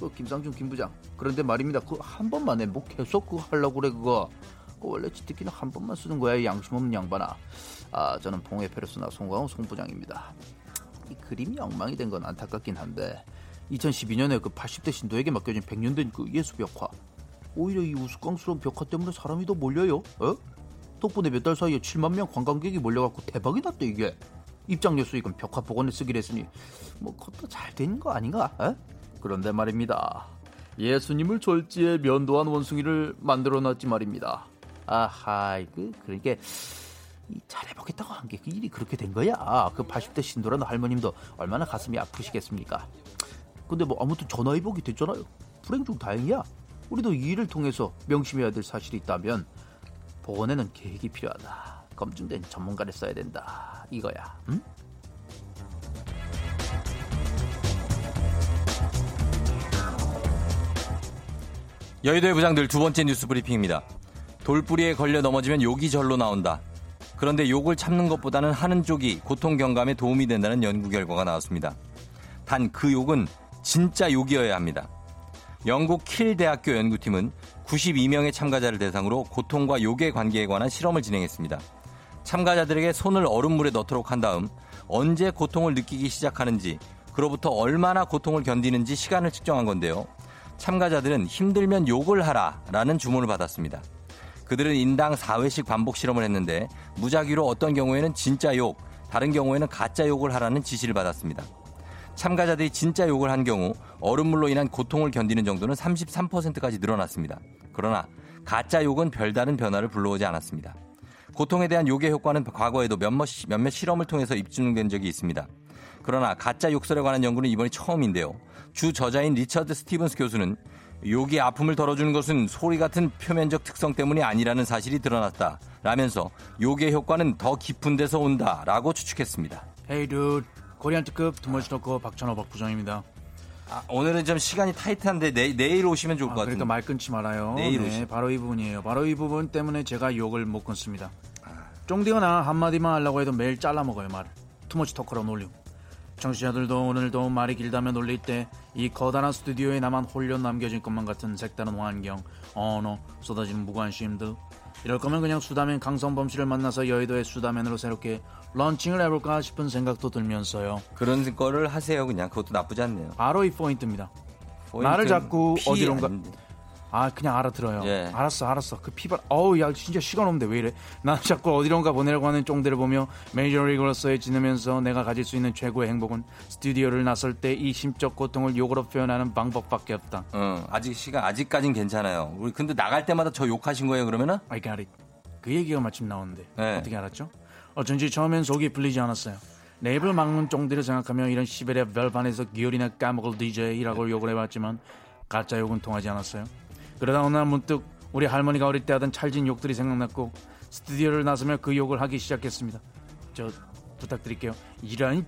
그 김상준 김부장. 그런데 말입니다. 그 한 번만에 뭐 계속 그거 하려고 그래 그거. 그 원래 지특기는 한 번만 쓰는 거야 이 양심 없는 양반아. 아 저는 봉해 페르소나 송광호 송부장입니다. 이 그림이 엉망이 된 건 안타깝긴 한데 2012년에 그 80대 신도에게 맡겨진 100년 된 그 예수 벽화. 오히려 이 우스꽝스러운 벽화 때문에 사람이 더 몰려요. 어? 덕분에 몇 달 사이에 7만 명 관광객이 몰려갖고 대박이 났대 이게. 입장료 수익은 벽화 복원에 쓰기로 했으니 뭐 그것도 잘 된 거 아닌가? 어? 그런데 말입니다. 예수님을 졸지에 면도한 원숭이를 만들어놨지 말입니다. 아하, 그 그러니까 이 잘해보겠다고 한 게 그 일이 그렇게 된 거야. 그 80대 신도라는 할머님도 얼마나 가슴이 아프시겠습니까? 근데 뭐 아무튼 전화위복이 됐잖아요. 불행 중 다행이야. 우리도 이 일을 통해서 명심해야 될 사실이 있다면 복원에는 계획이 필요하다. 검증된 전문가를 써야 된다. 이거야. 응? 여의도의 부장들 두 번째 뉴스 브리핑입니다. 돌뿌리에 걸려 넘어지면 욕이 절로 나온다. 그런데 욕을 참는 것보다는 하는 쪽이 고통 경감에 도움이 된다는 연구 결과가 나왔습니다. 단 그 욕은 진짜 욕이어야 합니다. 영국 킬 대학교 연구팀은 92명의 참가자를 대상으로 고통과 욕의 관계에 관한 실험을 진행했습니다. 참가자들에게 손을 얼음물에 넣도록 한 다음 언제 고통을 느끼기 시작하는지 그로부터 얼마나 고통을 견디는지 시간을 측정한 건데요. 참가자들은 힘들면 욕을 하라 라는 주문을 받았습니다. 그들은 인당 4회씩 반복 실험을 했는데 무작위로 어떤 경우에는 진짜 욕, 다른 경우에는 가짜 욕을 하라는 지시를 받았습니다. 참가자들이 진짜 욕을 한 경우 얼음물로 인한 고통을 견디는 정도는 33%까지 늘어났습니다. 그러나 가짜 욕은 별다른 변화를 불러오지 않았습니다. 고통에 대한 욕의 효과는 과거에도 몇몇, 시- 몇몇 실험을 통해서 입증된 적이 있습니다. 그러나 가짜 욕설에 관한 연구는 이번이 처음인데요. 주 저자인 리처드 스티븐스 교수는 욕이 아픔을 덜어주는 것은 소리 같은 표면적 특성 때문이 아니라는 사실이 드러났다. 라면서 욕의 효과는 더 깊은 데서 온다. 라고 추측했습니다. Hey dude Korean 특급 too much talker 박찬호 박 부장입니다. 아, 오늘은 좀 시간이 타이트한데 내, 내일 오시면 좋을 아, 것 같은데. 그러니까 말 끊지 말아요. 내일 네, 오시- 바로 이 부분이에요. 바로 이 부분 때문에 제가 욕을 못 끊습니다. 아. 쫑디거나 한마디만 하려고 해도 매일 잘라 먹어요 말. too much talker로 놀림. 청취자들도 오늘도 말이 길다면 놀릴 때 이 커다란 스튜디오에 나만 홀로 남겨진 것만 같은 색다른 환경, 언어, 쏟아지는 무관심들. 이럴 거면 그냥 수다맨 강성범 씨를 만나서 여의도의 수다맨으로 새롭게 런칭을 해볼까 싶은 생각도 들면서요. 그런 거를 하세요. 그냥 그것도 나쁘지 않네요. 바로 이 포인트입니다. 포인트는 나를 자꾸 피 어디론가- 아닌데. 아 그냥 알아들어요. 예. 알았어 알았어. 그 피발 어우 야 진짜 시간 없는데 왜 이래? 난 자꾸 어디론가 보내려고 하는 쫑들을 보며 메이저리그로서의 지내면서 내가 가질 수 있는 최고의 행복은 스튜디오를 나설 때 이 심적 고통을 욕으로 표현하는 방법밖에 없다. 어, 아직 시간 아직까진 괜찮아요. 우리 근데 나갈 때마다 저 욕하신 거예요 그러면은? I got it. 그 얘기가 마침 나오는데 네. 어떻게 알았죠? 어쩐지 처음엔 속이 풀리지 않았어요. 내 입을 막는 쫑들을 생각하며 이런 시베리아 별반에서 기어리나 까먹을 DJ라고 욕을 해봤지만 가짜 욕은 통하지 않았어요. 그러다 어느 날 문득 우리 할머니가 어릴 때 하던 찰진 욕들이 생각났고 스튜디오를 나서며 그 욕을 하기 시작했습니다. 저 부탁드릴게요. 이런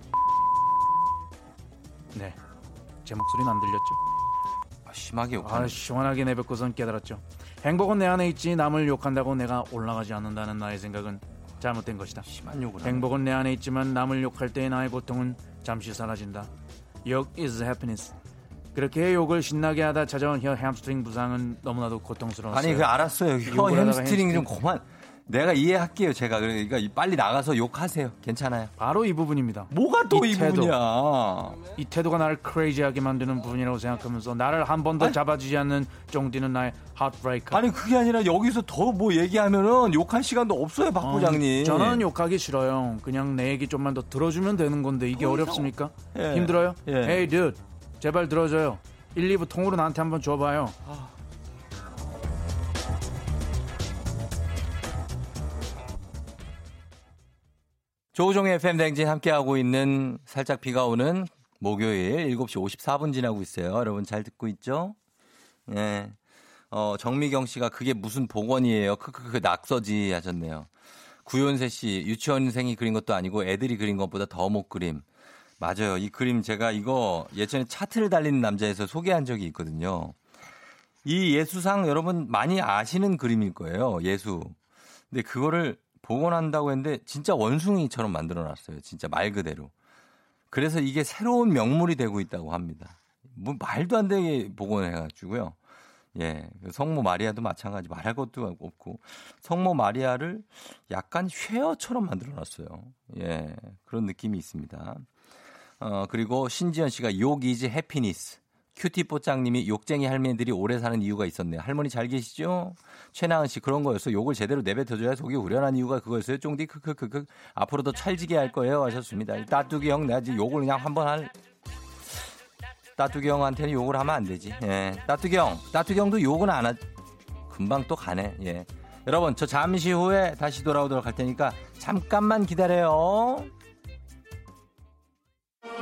네, 제 목소리는 안 들렸죠? 아, 심하게 욕하네. 아, 시원하게 내뱉고선 깨달았죠. 행복은 내 안에 있지 남을 욕한다고 내가 올라가지 않는다는 나의 생각은 잘못된 것이다. 심한 욕을. 행복은 내 안에 있지만 남을 욕할 때의 나의 고통은 잠시 사라진다. 욕 is happiness. 그렇게 욕을 신나게 하다 찾아온 혀 햄스트링 부상은 너무나도 고통스러웠어요. 아니 그 알았어요. 혀 하다가 햄스트링 좀 햄스트링. 그만. 내가 이해할게요. 제가 그러니까 빨리 나가서 욕하세요. 괜찮아요. 바로 이 부분입니다. 뭐가 또 이. 부분이야? 이 태도가 나를 crazy하게 만드는 부분이라고 생각하면서 나를 한 번도 아니. 잡아주지 않는 쫑디는 나의 heartbreaker. 아니 그게 아니라 여기서 더 뭐 얘기하면은 욕할 시간도 없어요, 박 어, 부장님. 저는 욕하기 싫어요. 그냥 내 얘기 좀만 더 들어주면 되는 건데 이게 어렵습니까? 예. 힘들어요? 예. Hey dude, 제발 들어줘요. 1, 2부 통으로 나한테 한번 줘봐요. 조우종의 FM 댕진 함께하고 있는 살짝 비가 오는 목요일 7시 54분 지나고 있어요. 여러분 잘 듣고 있죠? 네. 어, 정미경 씨가 그게 무슨 복원이에요. 크크크 낙서지 하셨네요. 구연세 씨 유치원생이 그린 것도 아니고 애들이 그린 것보다 더 못 그림. 맞아요. 이 그림 제가 이거 예전에 차트를 달리는 남자에서 소개한 적이 있거든요. 이 예수상 여러분 많이 아시는 그림일 거예요. 예수. 근데 그거를 복원한다고 했는데 진짜 원숭이처럼 만들어 놨어요. 진짜 말 그대로. 그래서 이게 새로운 명물이 되고 있다고 합니다. 뭐 말도 안 되게 복원해 가지고요. 예. 성모 마리아도 마찬가지 말할 것도 없고 성모 마리아를 약간 쉐어처럼 만들어 놨어요. 예. 그런 느낌이 있습니다. 어, 그리고 신지연 씨가 욕 is happiness. 큐티 뽀짱님이 욕쟁이 할머니들이 오래 사는 이유가 있었네요. 할머니 잘 계시죠? 최나은 씨 그런 거였어. 욕을 제대로 내뱉어줘야 속이 우려난 이유가 그거였어요. 쫑디 크크크크 앞으로도 찰지게 할 거예요 하셨습니다. 따뚜기 형 내가 지금 욕을 그냥 한번 할 따뚜기 형한테는 욕을 하면 안 되지. 예. 따뚜기 형, 따뚜기 형도 욕은 안 하. 금방 또 가네. 예. 여러분 저 잠시 후에 다시 돌아오도록 할 테니까 잠깐만 기다려요.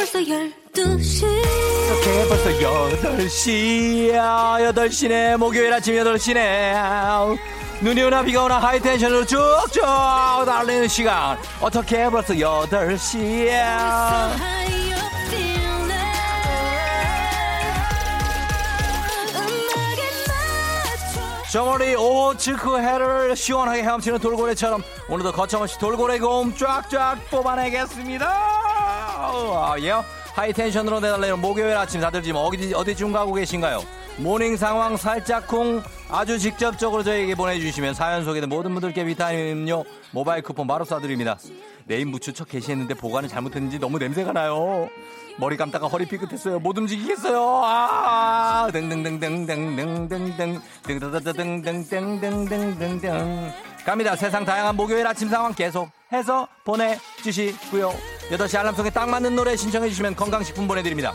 벌써 12시 오케이, 벌써 8시야. 8시네. 목요일 아침 8시네. 눈이 오나 비가 오나 하이텐션으로 쭉쭉 달리는 시간. 어떻게 벌써 8시야. 저 멀리 오호츠크 해를 시원하게 헤엄치는 돌고래처럼 오늘도 거침없이 돌고래 고음 쫙쫙 뽑아내겠습니다. 아, 예. 하이텐션으로 내달리는 목요일 아침 다들 지금 어디, 어디쯤 가고 계신가요? 모닝 상황 살짝쿵 아주 직접적으로 저에게 보내주시면 사연 소개된 모든 분들께 비타민 음료 모바일 쿠폰 바로 쏴드립니다. 네임 묻혀쳐 게시했는데 보관을 잘못했는지 너무 냄새가 나요. 머리 감다가 허리 삐끗했어요. 못 움직이겠어요. 아, 등등등등등등등등 등등등등등등등등 갑니다. 세상 다양한 목요일 아침 상황 계속 해서 보내주시고요. 8시 알람송에 딱 맞는 노래 신청해 주시면 건강식품 보내드립니다.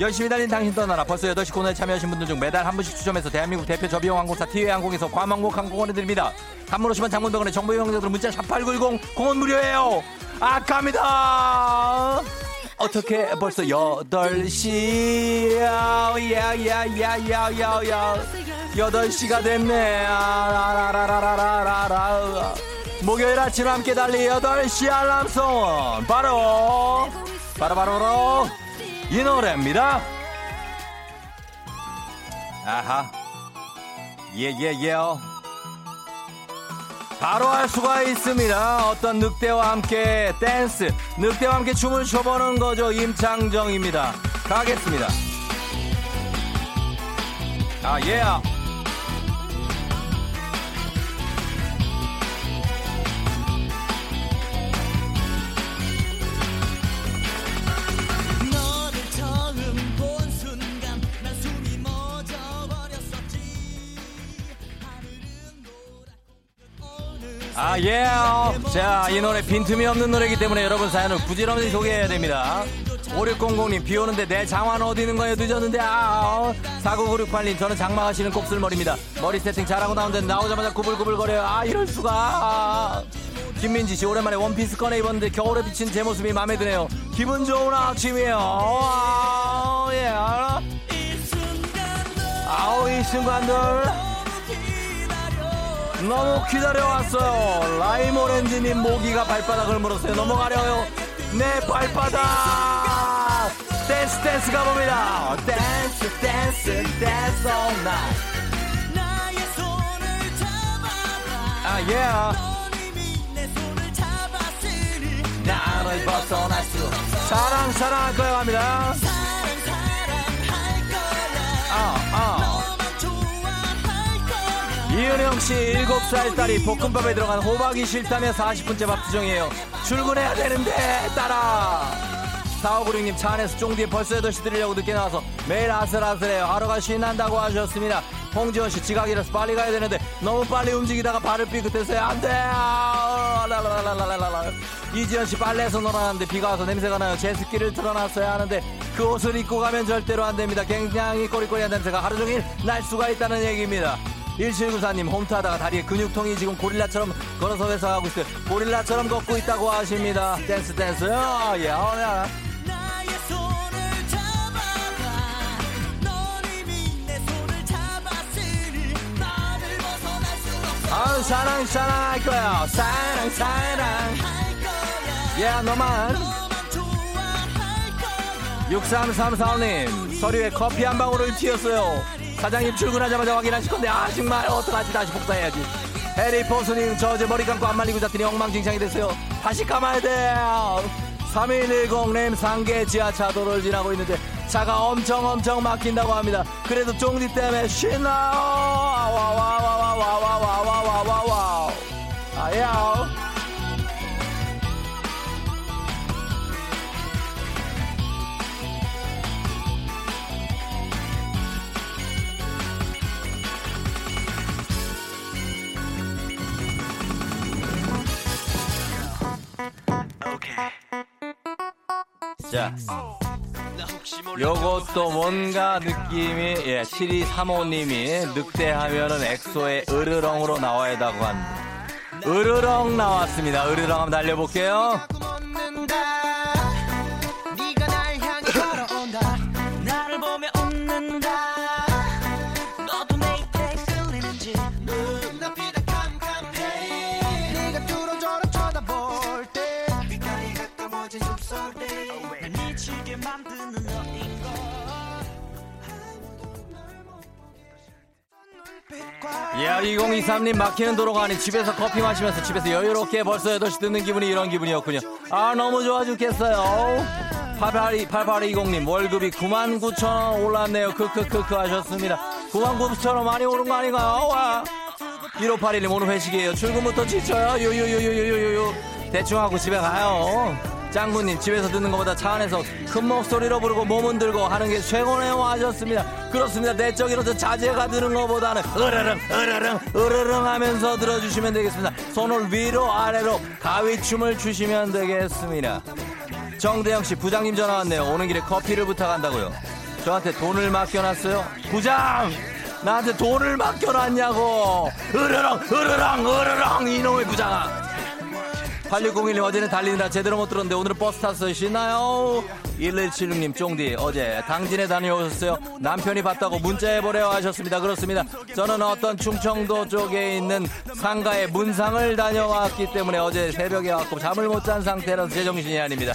열심히 달린 당신 떠나라 벌써 8시 코너에 참여하신 분들 중 매달 한 분씩 추첨해서 대한민국 대표 저비용 항공사 티웨이 항공에서 괌항공 항공권을 드립니다. 한문 오시면 장문병원의 정보 이용자들은 문자 샵8910 공원 무료예요. 아 갑니다. 어떻게 벌써 8시 야 야야야야야 8시가 됐네 아라라라라라라 목요일 아침 함께 달리 8시 알람송 바로 바로 바로 바로 이 노래입니다 아하 예예예. 바로 할 수가 있습니다. 어떤 늑대와 함께 댄스, 늑대와 함께 춤을 춰보는 거죠. 임창정입니다. 가겠습니다. 아, 예. Yeah. 아, 예. 자, 이 노래 빈틈이 없는 노래이기 때문에 여러분 사연을 부지런히 소개해야 됩니다. 5600님, 비 오는데 내 장화는 어디 있는 거예요? 늦었는데, 아, 4996팔님, 저는 장마하시는 곱슬머리입니다. 머리 세팅 잘하고 나오는데 나오자마자 구불구불거려요. 아, 이럴수가. 아. 김민지 씨, 오랜만에 원피스 꺼내 입었는데 겨울에 비친 제 모습이 마음에 드네요. 기분 좋은 아침이에요. 아, 예. 아우, 이 순간들. 너무 기다려왔어요. 라임 오렌지님 모기가 발바닥을 물었어요. 넘어가려요. 내 발바닥. 댄스 댄스 가봅니다. dance dance dance all night. 아 예. 나를 벗어날 수 사랑 사랑할 거야 갑니다. 아 아. 이은영 씨 7살 딸이 볶음밥에 들어간 호박이 싫다며 40분째 밥투정이에요. 출근해야 되는데 따라. 4596님 차 안에서 쫑디에 벌써 8시 드리려고 늦게 나와서 매일 아슬아슬해요. 하루가 신난다고 하셨습니다. 홍지원 씨 지각이라서 빨리 가야 되는데 너무 빨리 움직이다가 발을 삐끗해서요. 안 돼. 아, 랄랄랄랄랄랄. 이지연 씨 빨래에서 놀아놨는데 비가 와서 냄새가 나요. 제습기를 틀어놨어야 하는데 그 옷을 입고 가면 절대로 안 됩니다. 굉장히 꼬리꼬리한 냄새가 하루 종일 날 수가 있다는 얘기입니다. 1794님 홈트 하다가 다리에 근육통이 지금 고릴라처럼 걸어서 회사 하고 있어요. 고릴라처럼 걷고 있다고 하십니다. 댄스 댄스. 어, 예, 어, 야. 아 사랑 사랑 할 거야. 사랑 사랑. 예, 너만. 6334님 서류에 커피 한 방울을 튀었어요. 사장님 출근하자마자 확인하실 건데 아 정말 어떡하지? 다시 복사해야지. 해리 포스님 저 어제 머리 감고 안 말리고 잤더니 엉망진창이 됐어요. 다시 감아야 돼요. 3110램 상계 지하차도를 지나고 있는데 차가 엄청 엄청 막힌다고 합니다. 그래도 쫑디 때문에 신나요. 와와와와와와와와와와 아야 자, 요것도 뭔가 느낌이, 예, 7235님이 늑대하면은 엑소의 으르렁으로 나와야 하고 합니다. 으르렁 나왔습니다. 으르렁 한번 달려볼게요. 야, 2023님 막히는 도로가 아닌 집에서 커피 마시면서 집에서 여유롭게 벌써 8시 듣는 기분이 이런 기분이었군요. 아, 너무 좋아 죽겠어요. 8820, 8820님 월급이 99,000원 올랐네요. 크크크크 하셨습니다. 99,000원 많이 오른 거 아닌가요? 와. 1581님 오늘 회식이에요. 출근부터 지쳐요. 유유유유유유유. 대충 하고 집에 가요. 짱구님 집에서 듣는 것보다 차 안에서 큰 목소리로 부르고 몸은 들고 하는 게 최고네요 하셨습니다. 그렇습니다. 내적으로서 자제가 드는 것보다는 으르릉 으르릉 으르릉 하면서 들어주시면 되겠습니다. 손을 위로 아래로 가위춤을 주시면 되겠습니다. 정대영 씨 부장님 전화 왔네요. 오는 길에 커피를 부탁한다고요. 저한테 돈을 맡겨놨어요. 부장! 나한테 돈을 맡겨놨냐고! 으르렁, 으르렁, 으르렁! 이놈의 부장아! 8601님 어제는 달리느라 제대로 못 들었는데 오늘은 버스 탔어요. 쉬나요? 1176님 쫑디 어제 당진에 다녀오셨어요. 남편이 봤다고 문자해보려 하셨습니다. 그렇습니다. 저는 어떤 충청도 쪽에 있는 상가에 문상을 다녀왔기 때문에 어제 새벽에 왔고 잠을 못 잔 상태라서 제정신이 아닙니다.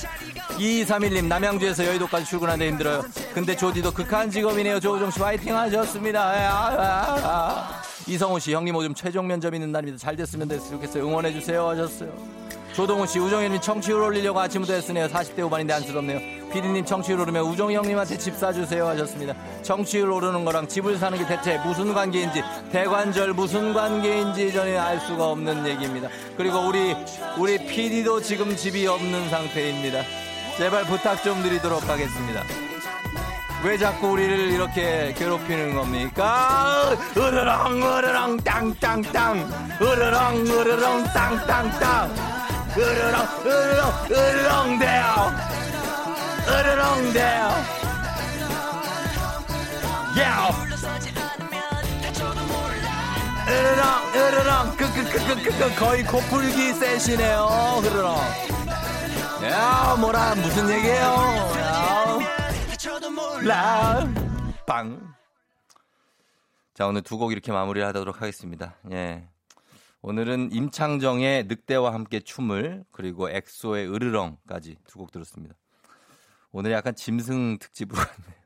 2231님 남양주에서 여의도까지 출근하는데 힘들어요. 근데 조디도 극한 직업이네요. 조우종씨 화이팅 하셨습니다. 아, 아, 아. 이성훈 씨, 형님 오줌 최종 면접 있는 날입니다. 잘 됐으면 됐으면 좋겠어요. 응원해 주세요. 하셨어요. 조동훈 씨, 우정현님 청취율 올리려고 아침부터 했으네요. 40대 후반인데 안쓰럽네요. 피디님 청취율 오르면 우정이 형님한테 집 사주세요. 하셨습니다. 청취율 오르는 거랑 집을 사는 게 대체 무슨 관계인지, 대관절 무슨 관계인지 저는 알 수가 없는 얘기입니다. 그리고 우리, 우리 피디도 지금 집이 없는 상태입니다. 제발 부탁 좀 드리도록 하겠습니다. 왜 자꾸 우리를 이렇게 괴롭히는 겁니까? 으르렁 으르렁 땅땅땅 으르렁 으르렁 땅땅땅 으르렁 으르렁 으르렁 대요. 으르렁 대요. 야 으르렁 으르렁. 끄끄끄끄끄 거의 코풀기 셋이네요. 으르렁. 야 뭐라 무슨 얘기예요? 야. 라빵. 자 오늘 두 곡 이렇게 마무리를 하도록 하겠습니다. 예 오늘은 임창정의 늑대와 함께 춤을 그리고 엑소의 으르렁까지 두 곡 들었습니다. 오늘 약간 짐승 특집으로 갔네요.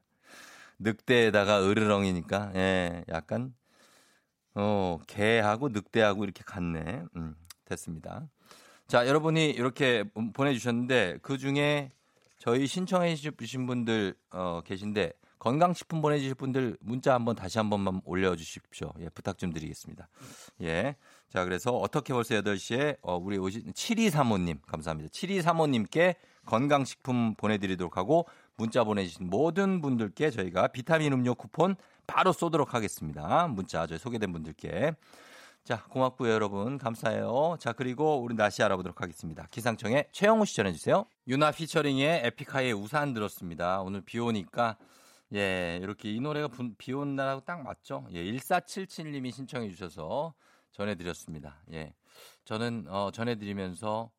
늑대에다가 으르렁이니까 예 약간 어 개하고 늑대하고 이렇게 갔네. 음 됐습니다. 자 여러분이 이렇게 보내주셨는데 그 중에 저희 신청해 주신 분들 어, 계신데 건강식품 보내주실 분들 문자 한번 다시 한 번만 올려주십시오. 예, 부탁 좀 드리겠습니다. 예. 자, 그래서 어떻게 벌써 8시에 어, 우리 오신 7235님 감사합니다. 7235님께 건강식품 보내드리도록 하고 문자 보내주신 모든 분들께 저희가 비타민 음료 쿠폰 바로 쏘도록 하겠습니다. 문자 저희 소개된 분들께. 자, 고맙고요, 여러분. 감사해요. 자, 그리고 우리 날씨 알아보도록 하겠습니다. 기상청에 최영우 씨 전해주세요. 유나 피처링의 에픽하이의 우산 들었습니다. 오늘 비 오니까, 예, 이렇게 이 노래가 비 오는 날하고 딱 맞죠? 예, 1477님이 신청해 주셔서 전해드렸습니다. 예. 저는, 어, 전해드리면서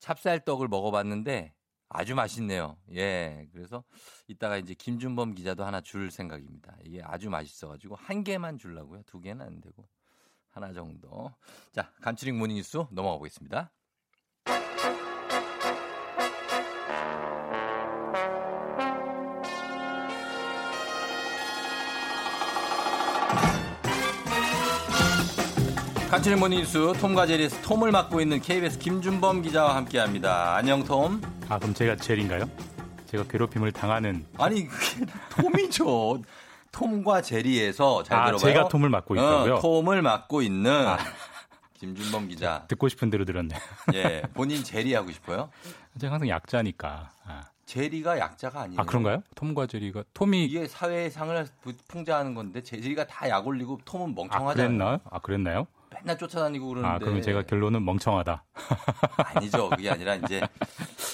찹쌀떡을 먹어봤는데 아주 맛있네요. 예. 그래서 이따가 이제 김준범 기자도 하나 줄 생각입니다. 이게 아주 맛있어가지고 한 개만 줄라고요. 두 개는 안 되고. 하나 정도. 자, 간추린 모닝뉴스 넘어가 보겠습니다. 간추린 모닝뉴스 톰과 제리에서 톰을 맡고 있는 KBS 김준범 기자와 함께합니다. 안녕 톰. 아 그럼 제가 젤인가요? 제가 괴롭힘을 당하는 아니 그게 톰이죠. 톰과 제리에서 잘 아, 들어봐요. 제가 톰을 맡고 있다고요? 어, 톰을 맡고 있는 아. 김준범 기자. 듣고 싶은 대로 들었네. 예, 본인 제리 하고 싶어요? 제가 항상 약자니까. 아. 제리가 약자가 아니에요. 아 그런가요? 톰과 제리가 톰이 이게 사회의 상을 풍자하는 건데 제리가 다 약 올리고 톰은 멍청하잖아요. 아, 그랬나? 아 그랬나요? 맨날 쫓아다니고 그러는데. 아 그러면 제가 결론은 멍청하다. 아니죠. 그게 아니라 이제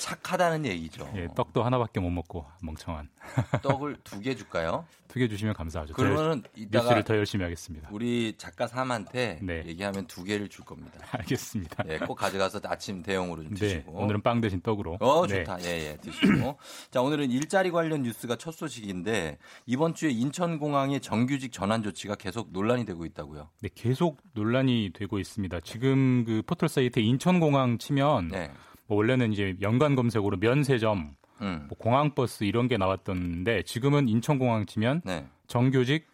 착하다는 얘기죠. 예, 떡도 하나밖에 못 먹고 멍청한. 떡을 두 개 줄까요? 두 개 주시면 감사하죠. 그러면 이따가 뉴스를 더 열심히 하겠습니다. 우리 작가 삼한테 네. 얘기하면 두 개를 줄 겁니다. 알겠습니다. 예, 꼭 가져가서 아침 대용으로 좀 드시고. 네, 오늘은 빵 대신 떡으로. 어, 네. 좋다. 예, 예, 드시고. 자, 오늘은 일자리 관련 뉴스가 첫 소식인데 이번 주에 인천공항의 정규직 전환 조치가 계속 논란이 되고 있다고요. 네, 계속 논란 이 되고 있습니다. 지금 그 포털 사이트에 인천공항 치면 네. 뭐 원래는 이제 연관 검색으로 면세점, 음. 뭐 공항버스 이런 게 나왔던데 지금은 인천공항 치면 네. 정규직,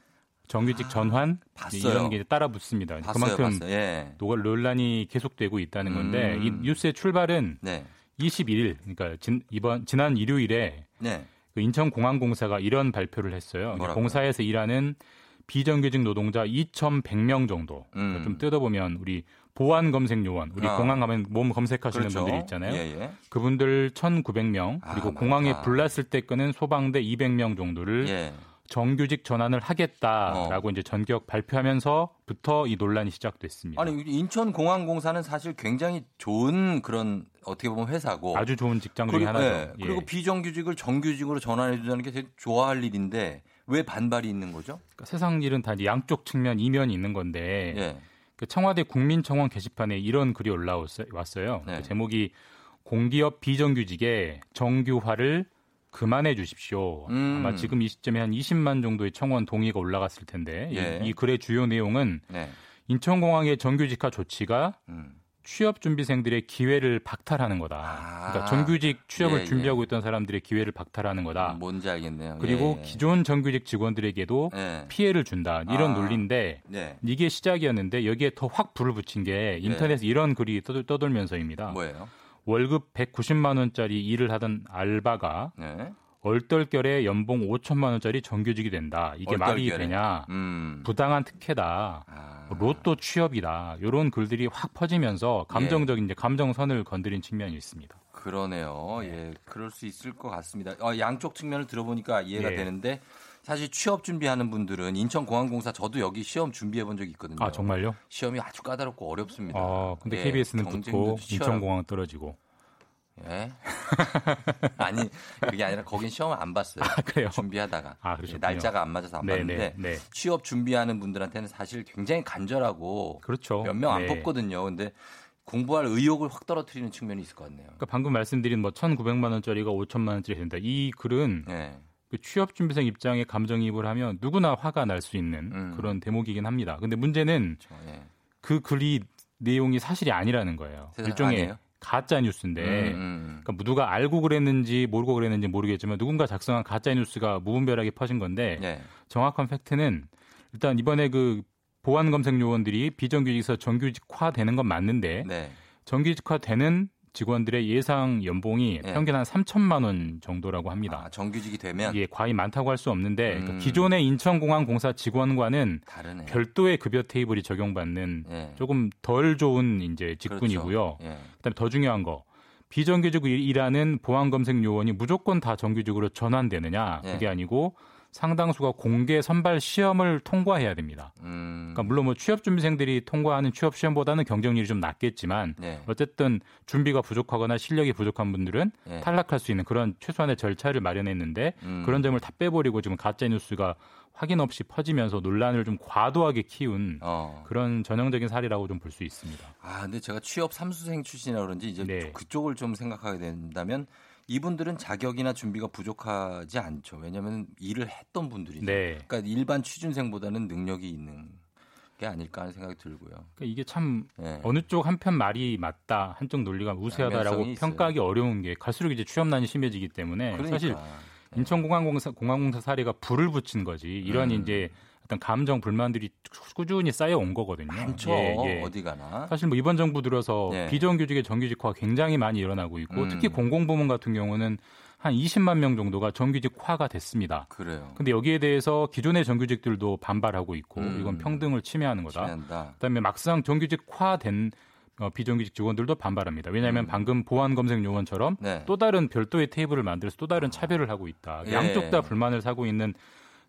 정규직 전환 봤어요. 이런 게 따라 붙습니다. 봤어요, 그만큼 봤어요. 예. 노- 논란이 계속되고 있다는 건데 음. 이 뉴스의 출발은 네. 21일, 그러니까 진, 이번 지난 일요일에 네. 그 인천공항공사가 이런 발표를 했어요. 뭐라고요? 공사에서 일하는 비정규직 노동자 2,100명 정도. 그러니까 음. 좀 뜯어보면 우리 보안 검색 요원, 우리 아. 공항 가면 몸 검색하시는 그렇죠. 분들이 있잖아요. 예, 예. 그분들 1,900명 아, 그리고 많다. 공항에 불났을 때 끄는 소방대 200명 정도를 예. 정규직 전환을 하겠다라고 어. 이제 전격 발표하면서부터 이 논란이 시작됐습니다. 아니 인천공항공사는 사실 굉장히 좋은 그런 어떻게 보면 회사고 아주 좋은 직장 중에 그리고, 하나죠. 예, 예. 그리고 비정규직을 정규직으로 전환해 준다는 게 되게 좋아할 일인데 왜 반발이 있는 거죠? 그러니까 세상 일은 다 양쪽 측면 이면이 있는 건데 예. 그 청와대 국민청원 게시판에 이런 글이 올라왔어요. 네. 그 제목이 공기업 비정규직의 정규화를 그만해 주십시오. 음. 아마 지금 이 시점에 한 20만 정도의 청원 동의가 올라갔을 텐데 이- 예. 이, 글의 주요 내용은 네. 인천공항의 정규직화 조치가 음. 취업 준비생들의 기회를 박탈하는 거다. 아. 그러니까 정규직 취업을 예, 준비하고 예. 있던 사람들의 기회를 박탈하는 거다. 뭔지 알겠네요. 그리고 예, 예. 기존 정규직 직원들에게도 예. 피해를 준다. 이런 아. 논리인데 네. 이게 시작이었는데 여기에 더 확 불을 붙인 게 인터넷에 이런 글이 떠돌, 떠돌 면서입니다. 뭐예요? 월급 190만 원짜리 일을 하던 알바가 네. 얼떨결에 연봉 5천만 원짜리 정규직이 된다. 이게 말이 얼떨결에. 되냐? 음. 부당한 특혜다. 아. 로또 취업이다. 이런 글들이 확 퍼지면서 감정적인 이제 감정선을 건드린 측면이 있습니다. 그러네요. 예, 그럴 수 있을 것 같습니다. 어, 양쪽 측면을 들어보니까 이해가 예. 되는데 사실 취업 준비하는 분들은 인천공항공사 저도 여기 시험 준비해 본 적이 있거든요. 아 정말요? 시험이 아주 까다롭고 어렵습니다. 아 근데 예, KBS는 붙고. 인천공항 떨어지고. 예? 아니 그게 아니라 거긴 시험을 안 봤어요. 그래요? 준비하다가 아, 예. 날짜가 안 맞아서 안 네, 봤는데 네, 네. 취업 준비하는 분들한테는 사실 굉장히 간절하고 그렇죠. 몇 명안 네. 뽑거든요. 근데 공부할 의욕을 확 떨어뜨리는 측면이 있을 것 같네요. 그러니까 방금 말씀드린 뭐 1,900만 원짜리가 5천만 원짜리 된다. 이 글은 예. 그 취업 준비생 입장에 감정이입을 하면 누구나 화가 날 수 있는 음. 그런 대목이긴 합니다. 근데 문제는 그렇죠. 예. 그 글이 내용이 사실이 아니라는 거예요. 일종의 아니에요? 가짜 뉴스인데 음, 음. 그러니까 누가 알고 그랬는지 모르고 그랬는지 모르겠지만 누군가 작성한 가짜 뉴스가 무분별하게 퍼진 건데 예. 정확한 팩트는 일단 이번에 그 보안 검색 요원들이 비정규직에서 정규직화 되는 건 맞는데 네. 정규직화 되는 직원들의 예상 연봉이 네. 평균 한 3천만 원 정도라고 합니다. 아, 정규직이 되면 이게 과히 많다고 할 수 없는데 그러니까 음. 기존의 인천공항 공사 직원과는 다르네. 별도의 급여 테이블이 적용받는 예. 조금 덜 좋은 이제 직군이고요. 그렇죠. 예. 그다음에 더 중요한 거 비정규직으로 일하는 보안 검색 요원이 무조건 다 정규직으로 전환되느냐 예. 그게 아니고 상당수가 공개 선발 시험을 통과해야 됩니다. 음. 그러니까 물론 뭐 취업 준비생들이 통과하는 취업 시험보다는 경쟁률이 좀 낮겠지만 네. 어쨌든 준비가 부족하거나 실력이 부족한 분들은 예. 탈락할 수 있는 그런 최소한의 절차를 마련했는데 음. 그런 점을 다 빼버리고 지금 가짜 뉴스가 확인 없이 퍼지면서 논란을 좀 과도하게 키운 어. 그런 전형적인 사례라고 좀 볼 수 있습니다. 아, 근데 제가 취업 삼수생 출신이라 그런지 이제 네. 그쪽을 좀 생각하게 된다면 이분들은 자격이나 준비가 부족하지 않죠. 왜냐하면 일을 했던 분들이죠. 네. 그러니까 일반 취준생보다는 능력이 있는 게 아닐까 하는 생각이 들고요. 그러니까 이게 참 네. 어느 쪽 한편 말이 맞다, 한쪽 논리가 우세하다라고 양면성이 있어요. 평가하기 어려운 게 갈수록 이제 취업난이 심해지기 때문에 그러니까. 사실 인천공항공사 공항공사 사례가 불을 붙인 거지 이런 음. 이제 어떤 감정 불만들이 꾸준히 쌓여 온 거거든요. 많죠. 예, 예. 어디 가나. 사실 뭐 이번 정부 들어서 예. 비정규직의 정규직화가 굉장히 많이 일어나고 있고 음. 특히 공공부문 같은 경우는 한 20만 명 정도가 정규직화가 됐습니다. 그래요. 근데 여기에 대해서 기존의 정규직들도 반발하고 있고 음. 이건 평등을 침해하는 거다. 친한다. 그다음에 막상 정규직화된 어, 비정규직 직원들도 반발합니다. 왜냐하면 음. 방금 보안 검색 요원처럼 네. 또 다른 별도의 테이블을 만들어서 또 다른 차별을 하고 있다. 예. 양쪽 다 불만을 사고 있는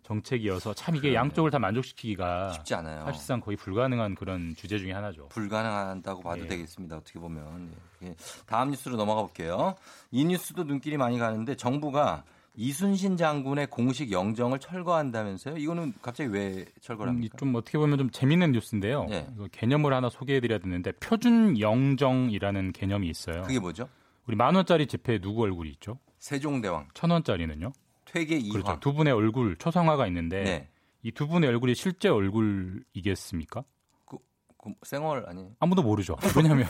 정책이어서 참 이게 그러네요. 양쪽을 다 만족시키기가 쉽지 않아요. 사실상 거의 불가능한 그런 주제 중에 하나죠. 불가능하다고 봐도 예. 되겠습니다. 어떻게 보면. 예. 예. 다음 뉴스로 넘어가 볼게요. 이 뉴스도 눈길이 많이 가는데 정부가 이순신 장군의 공식 영정을 철거한다면서요? 이거는 갑자기 왜 철거를 음, 합니까? 좀 어떻게 보면 좀 재밌는 뉴스인데요. 예. 이거 개념을 하나 소개해드려야 되는데 표준 영정이라는 개념이 있어요. 그게 뭐죠? 우리 만 원짜리 지폐에 누구 얼굴이 있죠? 세종대왕, 천 원짜리는요? 퇴계 이황. 그렇죠. 두 분의 얼굴 초상화가 있는데 네. 이두 분의 얼굴이 실제 얼굴이겠습니까? 그 생얼 아니? 아무도 모르죠. 왜냐하면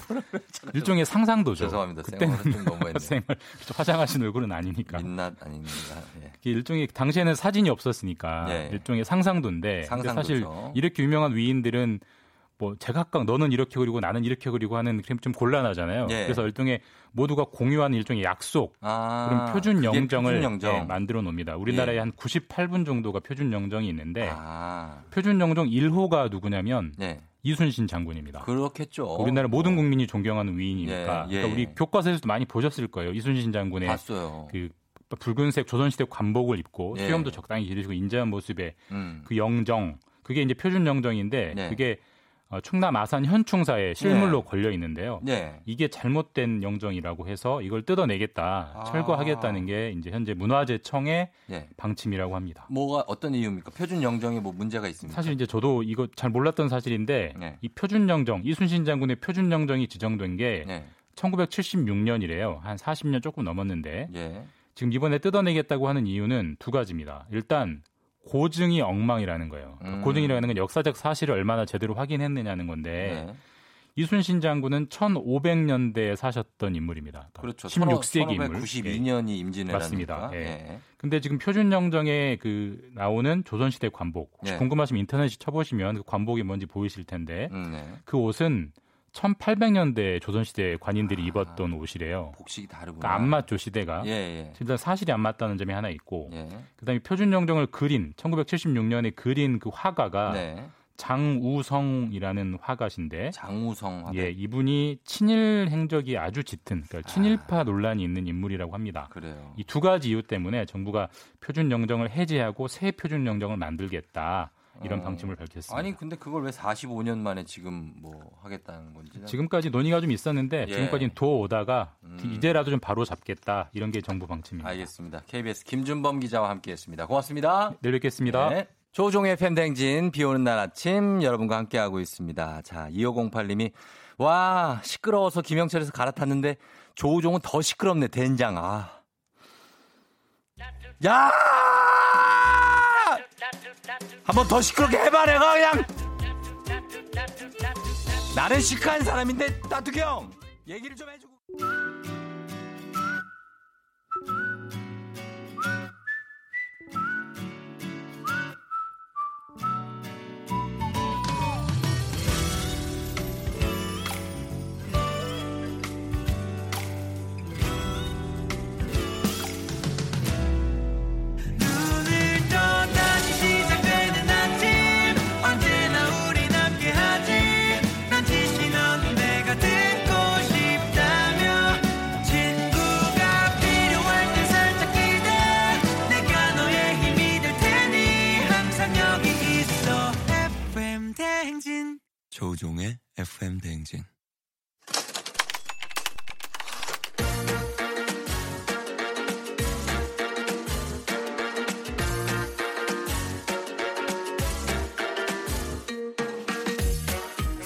일종의 상상도죠. 죄송합니다. 그때는 너무했네요. 생얼 그렇죠. 화장하신 얼굴은 아니니까. 민낯 아닙니다. 예. 이게 일종의 당시에는 사진이 없었으니까 네. 일종의 상상도인데 상상도죠. 사실 이렇게 유명한 위인들은 뭐 제각각 너는 이렇게 그리고 나는 이렇게 그리고 하는 좀 곤란하잖아요. 예. 그래서 일종의 모두가 공유하는 일종의 약속 아, 그런 표준 영정을 표준 영정. 예, 만들어 놓습니다. 우리나라에 예. 한 98분 정도가 표준 영정이 있는데 아, 표준 영정 1호가 누구냐면 네. 이순신 장군입니다. 그렇겠죠. 우리나라 모든 국민이 존경하는 위인이니까. 예, 예. 그러니까 우리 교과서에서도 많이 보셨을 거예요. 이순신 장군의 봤어요. 그 붉은색 조선시대 관복을 입고 예. 수염도 적당히 기르시고 인자한 모습의 음. 그 영정 그게 이제 표준 영정인데 네. 그게 어, 충남 아산 현충사에 실물로 걸려 있는데요. 네. 이게 잘못된 영정이라고 해서 이걸 뜯어내겠다, 아. 철거하겠다는 게 이제 현재 문화재청의 네. 방침이라고 합니다. 뭐가 어떤 이유입니까? 표준 영정에 뭐 문제가 있습니까? 사실 이제 저도 이거 잘 몰랐던 사실인데 네. 이 표준 영정 이순신 장군의 표준 영정이 지정된 게 네. 1976년이래요. 한 40년 조금 넘었는데 예. 지금 이번에 뜯어내겠다고 하는 이유는 두 가지입니다. 일단 고증이 엉망이라는 거예요. 그러니까 음. 고증이라는 건 역사적 사실을 얼마나 제대로 확인했느냐는 건데 네. 이순신 장군은 1500년대에 사셨던 인물입니다. 그렇죠. 16세기 인물. 92년이 임진왜란입니다. 맞습니다. 예. 예. 근데 지금 표준 영정에 그 나오는 조선시대 관복 혹시 네. 궁금하시면 인터넷에 쳐보시면 그 관복이 뭔지 보이실 텐데 음, 네. 그 옷은 1800년대 조선시대 관인들이 입었던 옷이래요. 복식이 다르구나. 그러니까 안 맞죠 시대가. 아. 예, 예. 일단 사실이 안 맞다는 점이 하나 있고 예. 그 다음에 표준 영정을 그린 1976년에 그린 그 화가가 네. 장우성이라는 화가신데 장우성 화가. 예, 이분이 친일 행적이 아주 짙은 그러니까 친일파 아. 논란이 있는 인물이라고 합니다. 그래요. 이 두 가지 이유 때문에 정부가 표준 영정을 해제하고 새 표준 영정을 만들겠다 이런 어. 방침을 밝혔습니다. 아니 근데 그걸 왜 45년 만에 지금 뭐 하겠다는 건지 지금까지 논의가 좀 있었는데 예. 지금까지는 둬 오다가 음. 이제라도 좀 바로 잡겠다 이런 게 정부 방침입니다. 알겠습니다. KBS 김준범 기자와 함께했습니다. 고맙습니다. 내일 뵙겠습니다. 네. 조종의 팬댕진 비 오는 날 아침 여러분과 함께하고 있습니다. 자 2508님이 와 시끄러워서 김영철에서 갈아탔는데 조우종은 더 시끄럽네 된장 아. 야! 한번 더 시끄럽게 해봐 내가 그냥. 나는 시크한 사람인데 따뚜기 형 얘기를 좀 해주고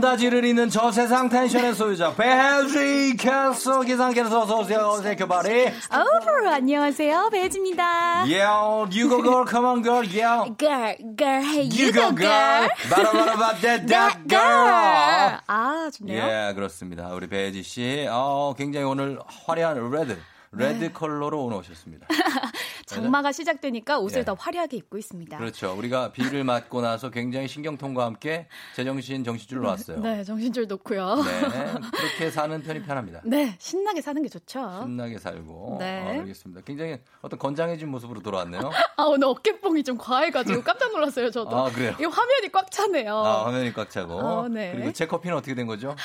린다지를 잇는 저 세상 텐션의 소유자 배지 캐스 기상캐스 어서오세요 어우, 안녕하세요. 배지입니다. Yeah, you go girl, come on girl, yeah. Girl, girl, hey, You you, go go, girl. 바라바라바 that that girl. girl. 아, 좋네요. 예, 그렇습니다. 우리 배지 씨, 어, 굉장히 오늘 화려한 레드, 레드 네. 컬러로 오늘 오셨습니다. 장마가 시작되니까 옷을 예. 더 화려하게 입고 있습니다. 그렇죠. 우리가 비를 맞고 나서 굉장히 신경통과 함께 제정신 정신줄로 왔어요. 네, 정신줄 놓고요. 네, 그렇게 사는 편이 편합니다. 네, 신나게 사는 게 좋죠. 신나게 살고. 네. 어, 알겠습니다. 굉장히 어떤 건장해진 모습으로 돌아왔네요. 아, 오늘 어깨뽕이 좀 과해가지고 깜짝 놀랐어요, 저도. 아, 그래요? 이 화면이 꽉 차네요. 아, 화면이 꽉 차고. 어, 네. 그리고 제 커피는 어떻게 된 거죠?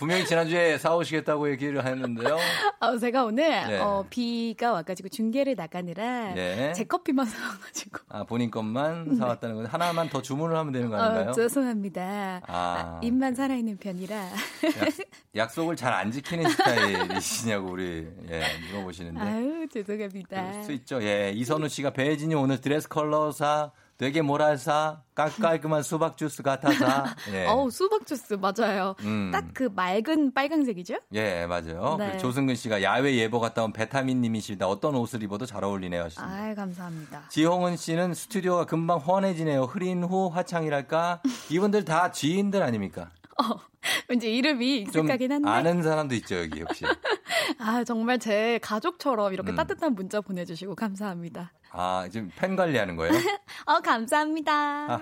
분명히 지난주에 사오시겠다고 얘기를 했는데요. 아, 제가 오늘 네. 어, 비가 와가지고 중계를 나가느라 네. 제 커피만 사와가지고 아, 본인 것만 사왔다는 건데 하나만 더 주문을 하면 되는 거 아닌가요? 어, 죄송합니다. 아. 아, 입만 살아있는 편이라. 약, 속을 잘 안 지키는 스타일이시냐고 우리 예, 물어보시는데. 아유 죄송합니다. 수 있죠. 예, 이선우 씨가 배진이 오늘 드레스 컬러사 되게 모랄사 깔- 깔끔한 수박 주스 같아사. 예. 어우 수박 주스 맞아요. 음. 딱그 맑은 빨강색이죠? 예, 맞아요. 네. 조승근 씨가 야외 예보 갔다 온 베타민 님이시다. 어떤 옷을 입어도 잘 어울리네요. 아 감사합니다. 지홍은 씨는 스튜디오가 금방 훤해지네요. 흐린 후 화창이랄까? 이분들 다 지인들 아닙니까? 왠지 이름이 좀 익숙하긴 한데. 아는 사람도 있죠, 여기 혹시. 아 정말 제 가족처럼 이렇게 음. 따뜻한 문자 보내주시고 감사합니다. 아, 지금 팬 관리하는 거예요? 어 감사합니다.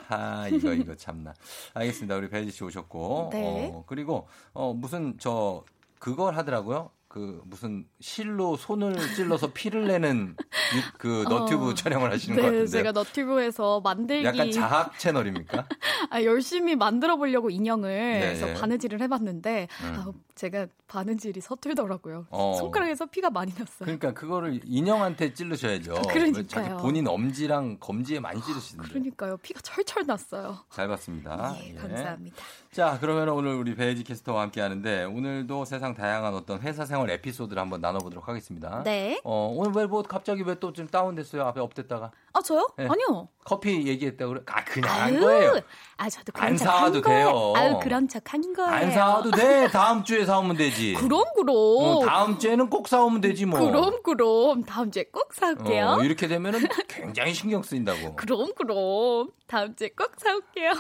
하하, 이거, 이거 참나. 알겠습니다. 우리 배지 씨 오셨고. 네. 어, 그리고, 어, 무슨, 저, 그걸 하더라고요. 그, 무슨, 실로 손을 찔러서 피를 내는 유- 그 너튜브 어. 촬영을 하시는 네, 것 같은데. 제가 너튜브에서 만들기 약간 자학 채널입니까? 아, 열심히 만들어 보려고 인형을 네, 그래서 네. 바느질을 해봤는데 음. 아, 제가 바느질이 서툴더라고요. 어. 손가락에서 피가 많이 났어요. 그러니까 그거를 인형한테 찔르셔야죠. 그러니까요. 자기 본인 엄지랑 검지에 많이 찌르시는데. 그러니까요. 피가 철철 났어요. 잘 봤습니다. 예, 예. 감사합니다. 자, 그러면 오늘 우리 베이지 캐스터와 함께 하는데 오늘도 세상 다양한 어떤 회사 생활 에피소드를 한번 나눠보도록 하겠습니다. 네. 어, 오늘 왜 뭐 갑자기 왜 또 좀 다운됐어요? 앞에 업됐다가 아 저요? 네. 아니요. 커피 얘기했다고 그래? 아 그냥 한 아유, 거예요. 아 저도 그런 안척 사와도 한. 돼요. 아유 그런 척 한 거예요. 안 사와도 돼. 다음 주에 사오면 되지. 그럼 그럼. 어, 다음 주에는 꼭 사오면 되지 뭐. 그럼 그럼 다음 주에 꼭 사올게요. 어, 이렇게 되면은 굉장히 신경 쓰인다고. 그럼 그럼 다음 주에 꼭 사올게요.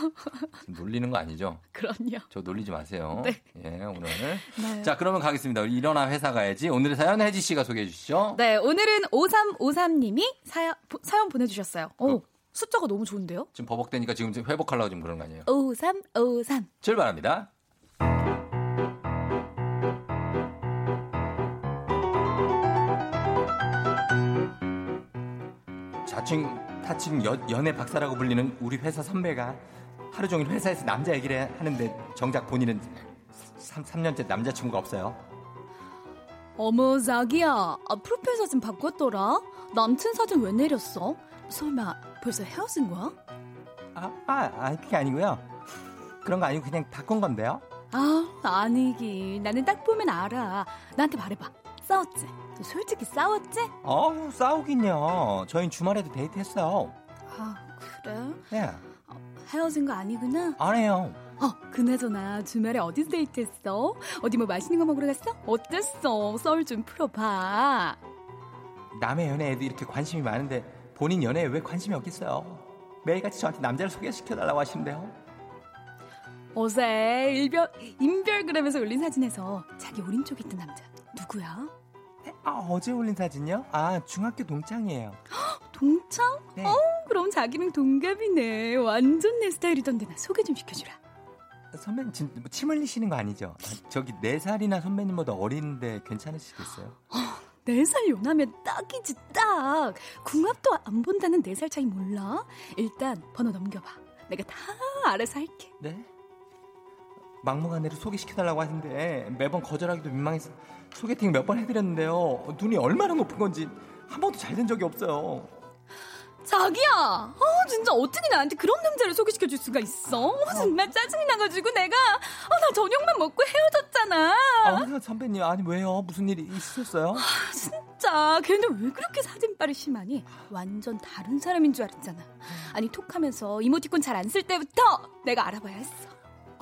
놀리는 거 아니죠? 그럼요. 저 놀리지 마세요. 네. 예, 오늘. 네. 자, 그러면 가겠습니다. 우리 일어나 회사 가야지. 오늘의 사연 혜지 씨가 소개해 주시죠. 네, 오늘은 5353님이 사연, 보- 사연 보내주셨어요. 오, 숫자가 너무 좋은데요? 지금 버벅대니까 지금 좀 회복하려고 지금 그런 거 아니에요? 5353. 출발합니다. 자칭 타칭 여- 연애 박사라고 불리는 우리 회사 선배가 하루 종일 회사에서 남자 얘기를 하는데 정작 본인은 3, 삼년째 남자친구가 없어요. 어머, 자기야. 아, 프로필 사진 바꿨더라? 남친 사진 왜 내렸어? 설마 벌써 헤어진 거야? 아, 아, 아 그게 아니고요. 그런 거 아니고 그냥 바꾼 건데요. 아, 아니기. 나는 딱 보면 알아. 나한테 말해봐. 싸웠지? 솔직히 싸웠지? 어, 싸우긴요. 저희 주말에도 데이트했어요. 아, 그래? 네, 헤어진 거 아니구나? 안 해요. 어, 그나저나 주말에 어디서 데이트했어? 어디 뭐 맛있는 거 먹으러 갔어? 어땠어? 썰 좀 풀어봐. 남의 연애에도 이렇게 관심이 많은데 본인 연애에 왜 관심이 없겠어요? 매일같이 저한테 남자를 소개시켜달라고 하시는데요. 어제 일별, 인별그램에서 올린 사진에서 자기 오른쪽에 있던 남자 누구야? 아, 어제 올린 사진요? 아, 중학교 동창이에요. 동창? 네. 어, 그럼 자기랑 동갑이네. 완전 내 스타일이던데 나 소개 좀 시켜주라. 선배님, 진, 뭐침 흘리시는 거 아니죠? 아, 저기 네살이나 선배님보다 어린데 괜찮으시겠어요? 네살 연하면 딱이지 딱. 궁합도 안 본다는 네 살 차이 몰라? 일단 번호 넘겨봐. 내가 다 알아서 할게. 네? 막무가내로 소개시켜달라고 하는데 매번 거절하기도 민망해서 소개팅 몇 번 해드렸는데요. 눈이 얼마나 높은 건지 한 번도 잘 된 적이 없어요. 자기야! 어, 진짜 어떻게 나한테 그런 남자를 소개시켜 줄 수가 있어? 어, 정말 짜증이 나가지고 내가, 어, 나 저녁만 먹고 헤어졌잖아. 아, 선배님, 아니 왜요? 무슨 일이 있으셨어요? 진짜 걔는 왜 그렇게 사진빨이 심하니? 완전 다른 사람인 줄 알았잖아. 아니 톡하면서 이모티콘 잘 안 쓸 때부터 내가 알아봐야 했어.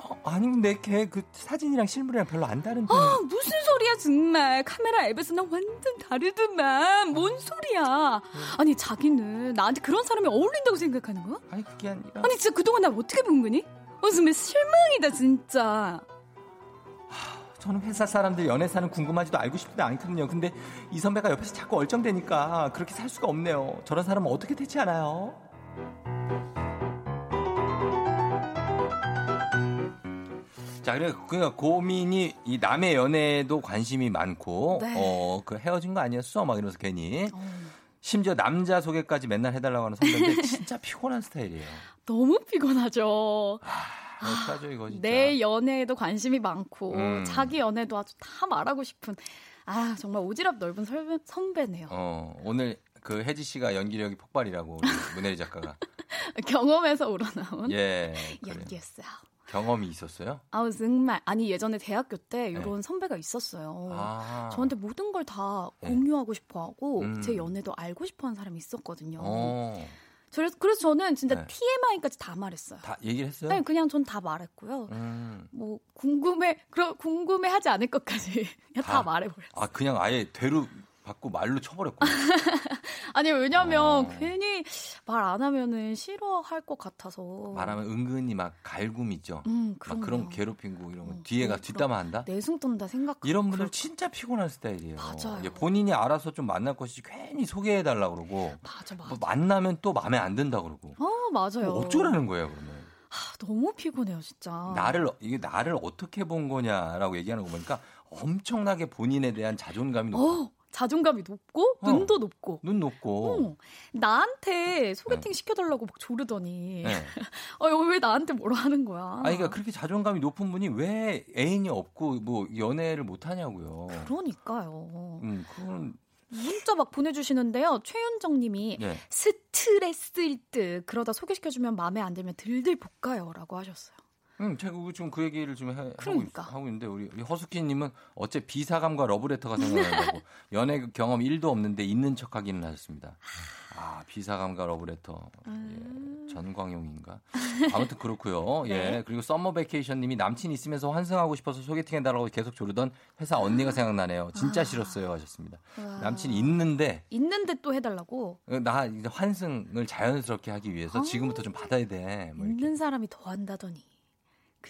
어, 아니 근데 걔 그 사진이랑 실물이랑 별로 안 다른 편이 아 무슨 소리야 정말 카메라 앱에서 나 완전 다르더만 뭔 소리야? 아니 자기는 나한테 그런 사람이 어울린다고 생각하는 거야? 아니 그게 아니라 아니 진짜 그동안 나 어떻게 본 거니? 어 정말 실망이다 진짜. 저는 회사 사람들 연애사는 궁금하지도 알고 싶지도 않거든요. 근데 이 선배가 옆에서 자꾸 얼쩡대니까 그렇게 살 수가 없네요. 저런 사람은 어떻게 되지 않아요? 자, 그래 그러니까 고민이 이 남의 연애도 관심이 많고 네. 어, 그 헤어진 거 아니었어? 막 이러면서 괜히 심지어 남자 소개까지 맨날 해달라고 하는 선배인데 진짜 피곤한 스타일이에요. 너무 피곤하죠. 어떡하죠 이거 진짜. 내 연애에도 관심이 많고 음. 자기 연애도 아주 다 말하고 싶은 아 정말 오지랖 넓은 설배, 선배네요. 어, 오늘 그 혜지 씨가 연기력이 폭발이라고 문혜리 작가가. 경험에서 우러나온 예. 연기였어요. 경험이 있었어요? 아우 정말 아니 예전에 대학교 때 이런 선배가 있었어요. 네. 아. 저한테 모든 걸다 네. 공유하고 싶어하고 음. 제 연애도 알고 싶어하는 사람이 있었거든요. 어. 그래서 그래서 저는 진짜 네. TMI까지 다 말했어요. 다 얘기를 했어요? 네, 그냥 전 다 말했고요. 음. 뭐 궁금해 그러 궁금해하지 않을 것까지 그냥 다, 다. 말해버렸어요. 아, 그냥 아예 대로 받고 말로 쳐버렸구나. 아니 왜냐면 어. 괜히 말 안 하면은 싫어할 것 같아서. 말하면 은근히 막 갈굼 있죠. 음, 막 그럼요. 그런 괴롭히고 이런 거. 어, 뒤에가 그럼- 뒷담화 한다? 내숭 떤다 생각. 이런 분들 진짜 피곤한 스타일이에요. 맞아요. 본인이 알아서 좀 만날 것이지 괜히 소개해 달라고 그러고. 맞아 맞아. 뭐 만나면 또 마음에 안 든다 그러고. 어 맞아요. 뭐 어쩌라는 거예요, 그러면. 아, 너무 피곤해요 진짜. 나를 이게 나를 어떻게 본 거냐라고 얘기하는 거 보니까 엄청나게 본인에 대한 자존감이 높고 어 자존감이 높고 어. 눈도 높고. 눈 높고 어, 나한테 소개팅 시켜달라고 막 조르더니 네. 어, 왜 나한테 뭐라 하는 거야? 아니 그러니까 그렇게 자존감이 높은 분이 왜 애인이 없고 뭐 연애를 못 하냐고요. 그러니까요. 음, 그건 문자 막 보내주시는데요. 최윤정님이 네. 스트레스일 듯 그러다 소개시켜주면 마음에 안 들면 들들 볶아요라고 하셨어요. 음, 그- 지금 그 얘기를 좀 해, 하고, 있, 그러니까. 하고 있는데 우리, 우리 허수키님은 어째 비사감과 러브레터가 생각난다고 연애 경험 1도 없는데 있는 척하기는 하셨습니다. 아 비사감과 러브레터 예, 전광용인가? 아무튼 그렇고요. 네. 예 그리고 Summer Vacation님이 남친 있으면서 환승하고 싶어서 소개팅 해달라고 계속 조르던 회사 언니가 생각나네요. 진짜 싫었어요 하셨습니다. 와. 남친이 있는데 있는데 또 해달라고 나 이제 환승을 자연스럽게 하기 위해서 지금부터 좀 받아야 돼. 뭐. 있는 사람이 더 한다더니 누,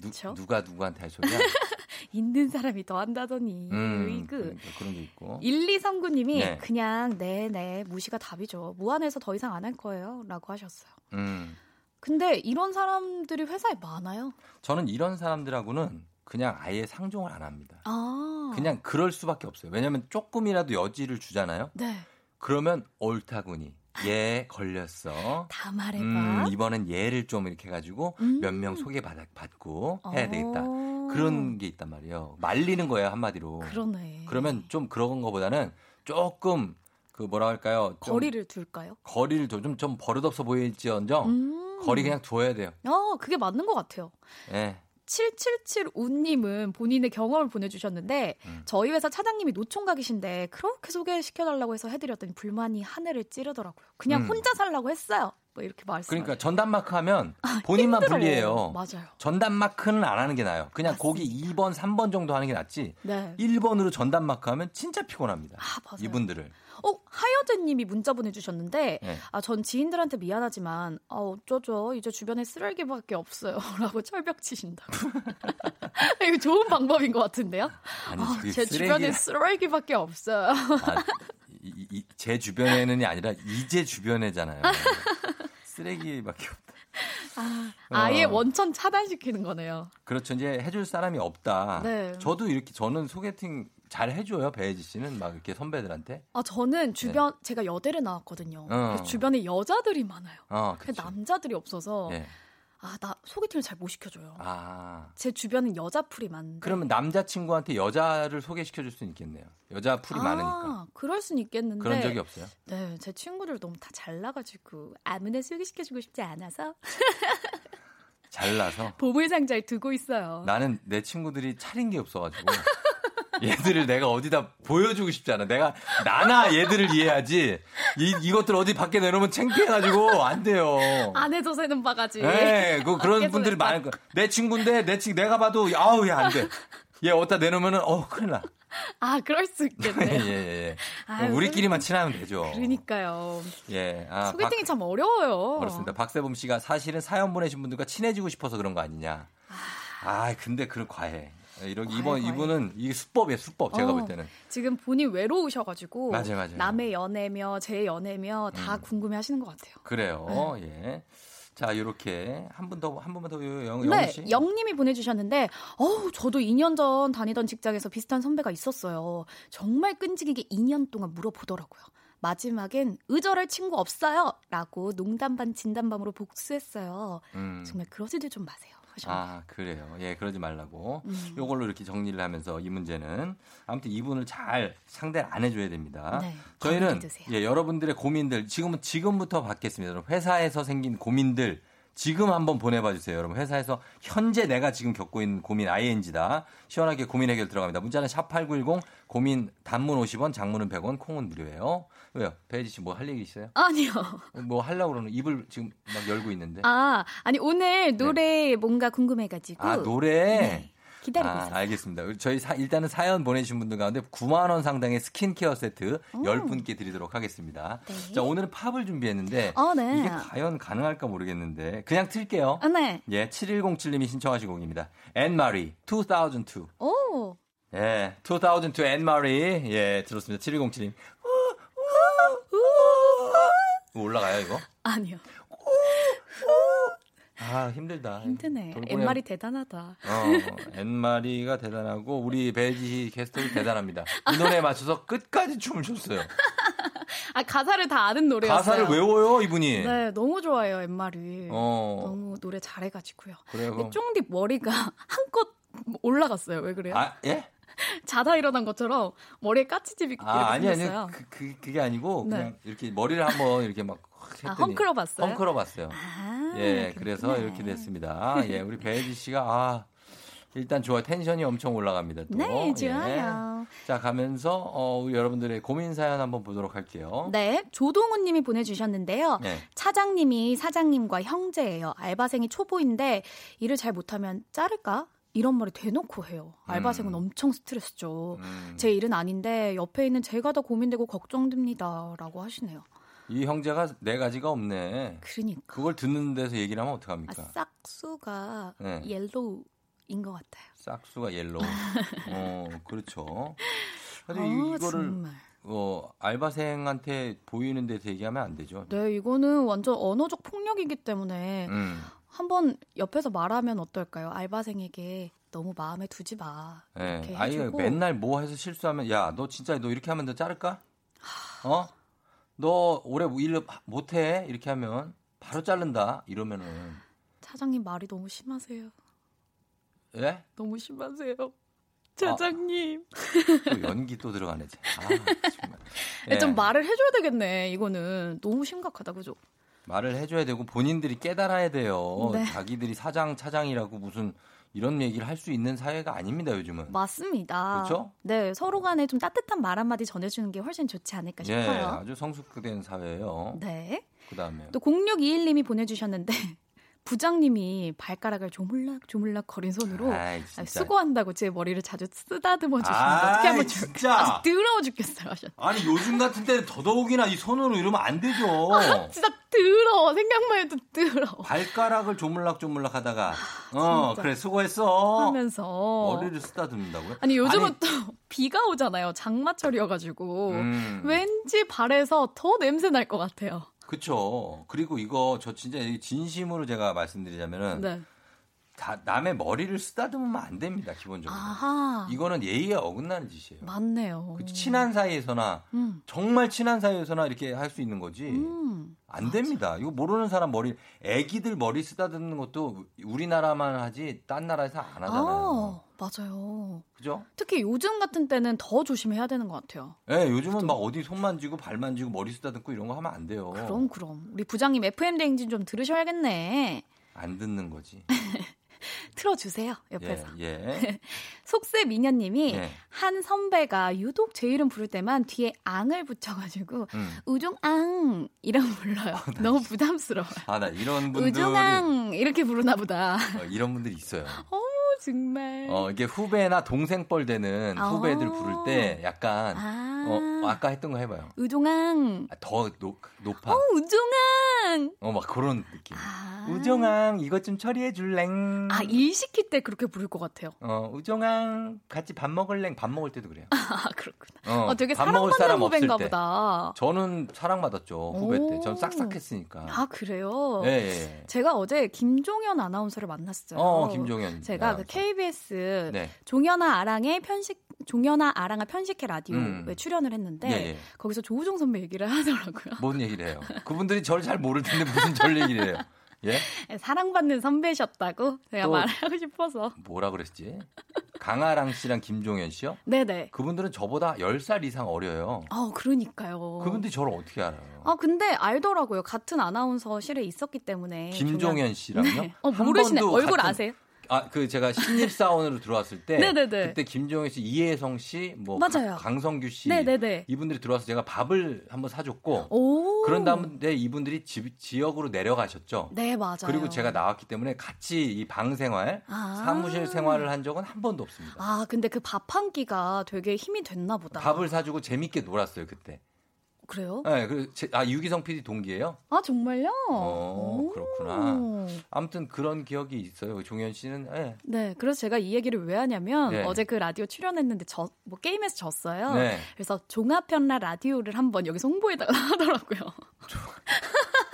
그쵸? 누 가 누구한테 할 소리야? 있는 사람이 더 한다더니 음, 으이그 그러니까 그런 게 있고. 1239님이 네. 그냥 네네 무시가 답이죠. 무한해서 더 이상 안 할 거예요. 라고 하셨어요. 음. 근데 이런 사람들이 회사에 많아요. 저는 이런 사람들하고는 그냥 아예 상종을 안 합니다. 아. 그냥 그럴 수밖에 없어요. 왜냐하면 조금이라도 여지를 주잖아요. 네. 그러면 옳다구니 얘 걸렸어. 다 말해봐. 음, 이번엔 얘를 좀 이렇게 해가지고 음. 몇명 소개받고 해야 되겠다. 어. 그런 게 있단 말이에요. 말리는 거예요 한마디로. 그러네. 그러면 좀 그런 거보다는 조금 그 뭐라 할까요? 좀 거리를 둘까요? 거리를 좀, 좀 버릇없어 보일지언정 음. 거리 그냥 둬야 돼요. 어, 그게 맞는 것 같아요. 예. 7775님은 본인의 경험을 보내주셨는데 음. 저희 회사 차장님이 노총각이신데 그렇게 소개시켜달라고 해서 해드렸더니 불만이 하늘을 찌르더라고요. 그냥 음. 혼자 살라고 했어요. 뭐 이렇게 말씀. 그러니까 전담 마크 하면 본인만 아, 힘들어. 불리해요. 맞아요. 전담 마크는 안 하는 게 나아요. 그냥 거기 2번, 3번 정도 하는 게 낫지. 네. 1번으로 전담 마크 하면 진짜 피곤합니다. 맞아요. 이분들을. 어, 하여제님이 문자 보내주셨는데, 네. 아, 전 지인들한테 미안하지만, 아, 어쩌죠. 이제 주변에 쓰레기밖에 없어요. 라고 철벽 치신다고. 이거 좋은 방법인 것 같은데요? 아니, 아, 그제 쓰레기- 주변에 쓰레기밖에 없어요. 아, 이, 이- 제 주변에는이 아니라 이제 주변에잖아요. 쓰레기밖에 없다. 아, 아예 어. 원천 차단시키는 거네요. 그렇죠. 이제 해줄 사람이 없다. 네. 저도 이렇게 저는 소개팅 잘 해줘요. 배혜지 씨는 막 이렇게 선배들한테. 아, 저는 주변, 제가 여대를 나왔거든요. 네. 어. 주변에 여자들이 많아요. 어. 남자들이 없어서, 예. 아, 나 소개팅을 잘 못 시켜줘요. 아. 제 주변은 여자 풀이 많은데. 그러면 남자 친구한테 여자를 소개시켜 줄 수는 있겠네요. 여자 풀이 아, 많으니까. 그럴 순 있겠는데. 그런 적이 없어요? 네, 제 친구들 너무 다 잘나가지고 아무나 소개시켜주고 싶지 않아서 잘나서. 보물상자에 두고 있어요. 나는 내 친구들이 차린 게 없어가지고. 얘들을 내가 어디다 보여주고 싶지 않아. 내가, 나나 얘들을 이해하지. 이, 이것들 어디 밖에 내놓으면 창피해가지고 안 돼요. 안에도 새는 바가지. 예, 그, 그런 분들이. 많을 거야. 내 친구인데, 내 친, 내가 봐도, 아우, 야, 안 돼. 얘 어디다 내놓으면은, 어, 큰일 나. 아, 그럴 수 예, 있겠네요. 예, 예. 아유, 우리끼리만 친하면 되죠. 그러니까요. 예. 아, 소개팅이 박- 참 어려워요. 그렇습니다. 박세범 씨가 사실은 사연 보내신 분들과 친해지고 싶어서 그런 거 아니냐. 아, 근데 그런 과해. 이런 이번. 이분은 이게 수법이에요, 수법. 제가 어, 볼 때는. 지금 본인 외로우셔가지고 맞아요, 맞아요. 남의 연애며 제 연애며 다 음. 궁금해하시는 것 같아요. 그래요. 예. 자, 요렇게 한 분 더한 번만 더 영, 영희 네, 씨. 영님이 보내주셨는데, 어우, 저도 2년 전 다니던 직장에서 비슷한 선배가 있었어요. 정말 끈질기게 2년 동안 물어보더라고요. 마지막엔 의절할 친구 없어요. 라고 농담 반 진담 반으로 복수했어요. 음. 정말 그러지도 좀 마세요. 하셨네요. 아, 그래요. 예, 그러지 말라고. 음. 요걸로 이렇게 정리를 하면서 이 문제는 아무튼 이분을 잘 상대를 안 해줘야 됩니다. 네, 저희는. 예, 여러분들의 고민들 지금은 지금부터 받겠습니다. 회사에서 생긴 고민들 지금 한번 보내봐 주세요. 여러분 회사에서 현재 내가 지금 겪고 있는 고민 ING다. 시원하게 고민 해결 들어갑니다. 문자는 샵8910 고민 단문 50원 장문은 100원 콩은 무료예요. 왜요? 배지 씨 뭐 할 얘기 있어요? 아니요. 뭐 하려고 그러는 입을 지금 막 열고 있는데. 아, 아니, 오늘 노래 뭔가 궁금해가지고. 네. 아, 노래? 네, 기다리고 아, 있어요. 알겠습니다. 저희 사- 일단은 사연 보내주신 분들 가운데 9만 원 상당의 스킨케어 세트 음. 10분께 드리도록 하겠습니다. 네. 자, 오늘은 팝을 준비했는데 어, 네. 이게 과연 가능할까 모르겠는데 그냥 틀게요. 아, 네. 예, 7107님이 신청하신 곡입니다. 앤 마리 2002. 오. 예, 2002 앤 마리. 예, 들었습니다. 7107님. 올라가요, 이거? 아니요. 아, 힘들다. 힘드네. 앤마리 대단하다. 어, 앤마리가 대단하고 우리 베지 게스트도 대단합니다. 이 노래에 맞춰서 끝까지 춤을 췄어요. 아, 가사를 다 아는 노래였어요. 가사를 외워요, 이분이. 네, 너무 좋아요, 앤마리. 어. 너무 노래 잘해가지고요. 그래요. 쫑디 머리가 한껏 올라갔어요. 왜 그래요? 아, 예? 자다 일어난 것처럼 머리에 까치집이 이렇게 아, 아니, 아니, 생겼어요. 그, 그, 그게 아니고, 네. 그냥 이렇게 머리를 한번 이렇게 막 했더니. 헝클어 봤어요? 헝클어 봤어요. 아, 예, 그래서 그렇구나. 이렇게 됐습니다. 예, 우리 배혜지 씨가 아 일단 좋아 텐션이 엄청 올라갑니다. 또. 네, 예. 좋아요. 자 가면서 어, 우리 여러분들의 고민 사연 한번 보도록 할게요. 네, 조동훈 님이 보내주셨는데요. 네. 차장님이 사장님과 형제예요. 알바생이 초보인데 일을 잘 못하면 자를까? 이런 말을 대놓고 해요. 알바생은 엄청 스트레스죠. 음. 제 일은 아닌데 옆에 있는 제가 더 고민되고 걱정됩니다. 라고 하시네요. 이 형제가 네 가지가 없네. 그러니까. 그걸 듣는 데서 얘기를 하면 아, 어떡합니까? 싹수가 네. yellow인 것 같아요. 싹수가 yellow. 어, 그렇죠. 근데 아, 이거를 정말. 어, 알바생한테 보이는 데서 얘기하면 안 되죠. 네, 이거는 완전 언어적 폭력이기 때문에 음. 한번 옆에서 말하면 어떨까요? 알바생에게 너무 마음에 두지 마. 예. 이렇게 아이가. 맨날 뭐 해서 실수하면 야, 너 진짜 너 이렇게 하면 너 자를까? 어? 너 올해 일 못해? 이렇게 하면 바로 자른다. 이러면은 차장님 말이 너무 심하세요. 예? 너무 심하세요. 아. 차장님. 또 연기 또 들어가네. 아, 정말. 네, 좀 예. 말을 해줘야 되겠네. 이거는 너무 심각하다, 그죠? 말을 해줘야 되고 본인들이 깨달아야 돼요. 네. 자기들이 사장 차장이라고 무슨 이런 얘기를 할 수 있는 사회가 아닙니다 요즘은. 맞습니다. 그렇죠? 네, 서로 간에 좀 따뜻한 말 한마디 전해주는 게 훨씬 좋지 않을까 예, 싶어요. 아주 성숙된 사회예요. 네. 그다음에 또 0621님이 보내주셨는데 부장님이 발가락을 조물락 조물락 거린 손으로 아이, 진짜. 수고한다고 제 머리를 자주 쓰다듬어 주시는데 아이, 어떻게 하면 좋을까? 진짜. 아, 더러워 죽겠어요. 하셨. 아니 요즘 같은 때는 더더욱이나 이 손으로 이러면 안 되죠. 진짜 더러워. 생각만 해도 더러워. 발가락을 조물락 조물락 하다가 어 진짜. 그래 수고했어 하면서 머리를 쓰다듬는다고요? 아니 요즘은 아니, 또 비가 오잖아요. 장마철이어가지고 음. 왠지 발에서 더 냄새 날 것 같아요. 그쵸. 그리고 이거 저 진짜 진심으로 제가 말씀드리자면은 네. 다 남의 머리를 쓰다듬으면 안 됩니다 기본적으로. 아하. 이거는 예의에 어긋나는 짓이에요. 맞네요. 그 친한 사이에서나 음. 정말 친한 사이에서나 이렇게 할 수 있는 거지. 음. 안 됩니다. 이거 모르는 사람 머리, 애기들 머리 쓰다듬는 것도 우리나라만 하지 딴 나라에서 안 하잖아요. 아, 맞아요. 그죠? 특히 요즘 같은 때는 더 조심해야 되는 것 같아요. 예, 요즘은 막 어디 손 만지고 발 만지고 머리 쓰다듬고 이런 거 하면 안 돼요. 그럼 그럼 우리 부장님 FM 대행진 좀 들으셔야겠네. 안 듣는 거지. 틀어주세요 옆에서. 예, 예. 속세 미녀님이 예. 한 선배가 유독 제 이름 부를 때만 뒤에 앙을 붙여가지고 음. 우종앙 이라고 불러요. 너무 부담스러워요. 아, 나 이런 분들이 우종앙 이렇게 부르나 보다. 어, 이런 분들이 있어요. 어 정말. 어, 이게 후배나 동생 뻘 되는 아. 후배들 부를 때 약간 아. 어, 아까 했던 거 해봐요. 우종앙. 아, 더 높, 높아. 어 우종앙. 어, 막 그런 느낌. 아. 우정왕, 이것 좀 처리해 줄랭. 아, 일 시킬 때 그렇게 부를 것 같아요. 어, 우정왕, 같이 밥 먹을랭. 밥 먹을 때도 그래요. 아, 그렇구나. 어, 어, 되게 사랑받는 사람 후배인가 때. 보다. 저는 사랑받았죠. 후배 때. 전 오. 싹싹했으니까. 아, 그래요? 예, 예, 예. 제가 어제 김종현 아나운서를 만났어요. 어, 김종현. 제가 그 아나운서. KBS 네. 종현아 아랑의 편식 종현아 아랑아 편식회 라디오에 음. 출연을 했는데 예, 예. 거기서 조우종 선배 얘기를 하더라고요. 뭔 얘기를 해요? 그분들이 저를 잘 모를 텐데 무슨 절 얘기를 해요? 예? 사랑받는 선배셨다고 제가 또- 말하고 싶어서. 뭐라 그랬지? 강아랑 씨랑 김종현 씨요? 네네. 그분들은 저보다 10살 이상 어려요. 아, 그러니까요. 그분들이 저를 어떻게 알아요? 아, 근데 알더라고요. 같은 아나운서실에 있었기 때문에. 김종현 씨랑요? 네. 어, 한 모르시네. 얼굴 같은- 아세요? 아, 그 제가 신입 사원으로 들어왔을 때 네네네. 그때 김종현 씨, 이혜성 씨, 뭐 맞아요. 강- 강성규 씨 네네네. 이분들이 들어와서 제가 밥을 한번 사줬고 오. 그런 다음에 이분들이 집, 지역으로 내려가셨죠. 네, 맞아요. 그리고 제가 나왔기 때문에 같이 이 방 생활, 아. 사무실 생활을 한 적은 한 번도 없습니다. 아, 근데 그 밥 한 끼가 되게 힘이 됐나 보다. 밥을 사주고 재밌게 놀았어요 그때. 그래요? 네, 그 제- 아 유기성 PD 동기예요. 아, 정말요? 어, 오. 그렇구나. 아무튼 그런 기억이 있어요. 종현 씨는 예. 네, 그래서 제가 이 얘기를 왜 하냐면 네. 어제 그 라디오 출연했는데 저 뭐 게임에서 졌어요. 네. 그래서 종합 편라 라디오를 한번 여기서 홍보에다가 하더라고요.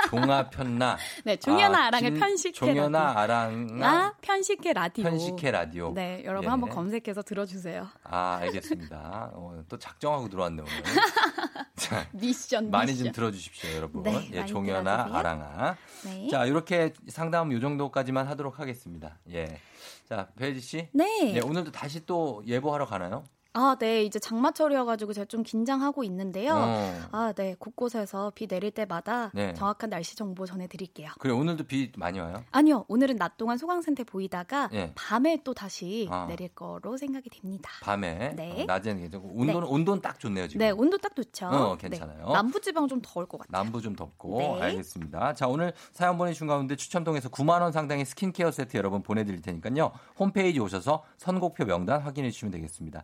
종아 편나. 네, 종현아 아 랑의 김- 편식회 종현아 라디오. 아랑아 아, 편식회 라디오. 편식회 라디오. 네, 여러분 예. 한번 검색해서 들어주세요. 아, 알겠습니다. 어, 또 작정하고 들어왔네, 오늘. 자, 미션, 많이 미션. 좀 들어주십시오, 여러분. 네, 예, 많이 종현아. 아랑아. 네. 자, 이렇게 상담 요 정도까지만 하도록 하겠습니다. 예. 자, 배지 씨. 네. 예, 오늘도 다시 또 예보하러 가나요? 아, 네. 이제 장마철이어가지고 제가 좀 긴장하고 있는데요. 어. 아, 네. 곳곳에서 비 내릴 때마다 네. 정확한 날씨 정보 전해드릴게요. 그래 오늘도 비 많이 와요? 아니요. 오늘은 낮 동안 소강센터 보이다가 예. 밤에 또 다시 아. 내릴 거로 생각이 됩니다. 밤에 네. 어, 낮에는 괜찮고 온도는 온도는 딱 좋네요 지금. 네, 온도 딱 좋죠. 어, 괜찮아요. 네. 남부지방 좀 더울 것 같아요. 남부 좀 덥고 네. 알겠습니다. 자 오늘 사연 보내주신 가운데 추첨 통해서 9만 원 상당의 스킨케어 세트 여러분 보내드릴 테니까요. 홈페이지 오셔서 선곡표 명단 확인해 주시면 되겠습니다.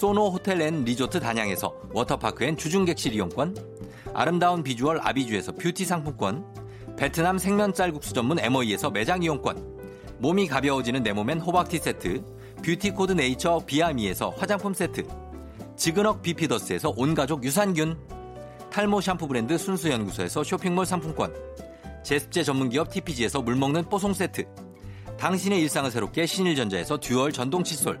소노 호텔 앤 리조트 단양에서 워터파크 and 주중객실 이용권. 아름다운 비주얼 아비주에서 뷰티 상품권. 베트남 생면 쌀국수 전문 에머이에서 매장 이용권. 몸이 가벼워지는 내 몸엔 호박티 세트. beauty code nature 비아미에서 화장품 세트. 지근억 비피더스에서 온가족 유산균. 탈모 샴푸 브랜드 순수연구소에서 쇼핑몰 상품권. 제습제 전문기업 TPG에서 물먹는 뽀송 세트. 당신의 일상을 새롭게 신일전자에서 듀얼 전동 칫솔.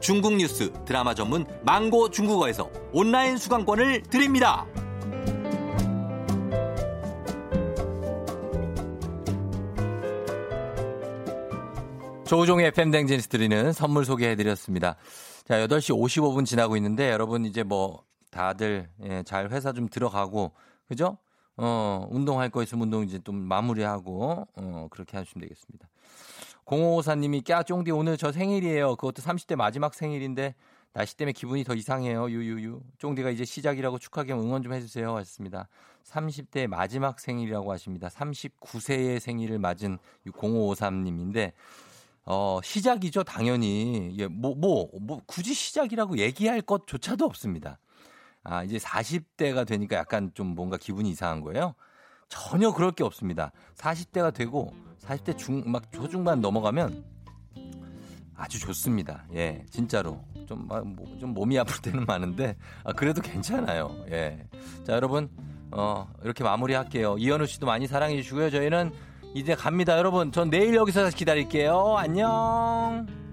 중국 뉴스 드라마 전문 망고 중국어에서 온라인 수강권을 드립니다. 조종의 FM 댕진스 드리는 선물 소개해드렸습니다. 자, 8시 55분 지나고 있는데 여러분 이제 뭐 다들 예, 잘 회사 좀 들어가고 그죠? 어, 운동할 거 있으면 운동 이제 좀 마무리하고 어, 그렇게 하시면 되겠습니다. 0554님이 꺄 쫑디 오늘 저 생일이에요. 그것도 30대 마지막 생일인데 날씨 때문에 기분이 더 이상해요. 유유유. 쫑디가 이제 시작이라고 축하 겸 응원 좀 해주세요. 하셨습니다. 30대 마지막 생일이라고 하십니다. 39세의 생일을 맞은 0553님인데 어, 시작이죠, 당연히. 예, 뭐, 뭐, 뭐, 굳이 시작이라고 얘기할 것조차도 없습니다. 아, 이제 40대가 되니까 약간 좀 뭔가 기분이 이상한 거예요. 전혀 그럴 게 없습니다. 40대가 되고 40대 중, 막 초중반 넘어가면 아주 좋습니다. 예, 진짜로. 좀, 막 뭐, 좀 몸이 아플 때는 많은데, 아, 그래도 괜찮아요. 예. 자, 여러분, 어, 이렇게 마무리 할게요. 이현우 씨도 많이 사랑해 주시고요. 저희는 이제 갑니다. 여러분, 전 내일 여기서 기다릴게요. 안녕!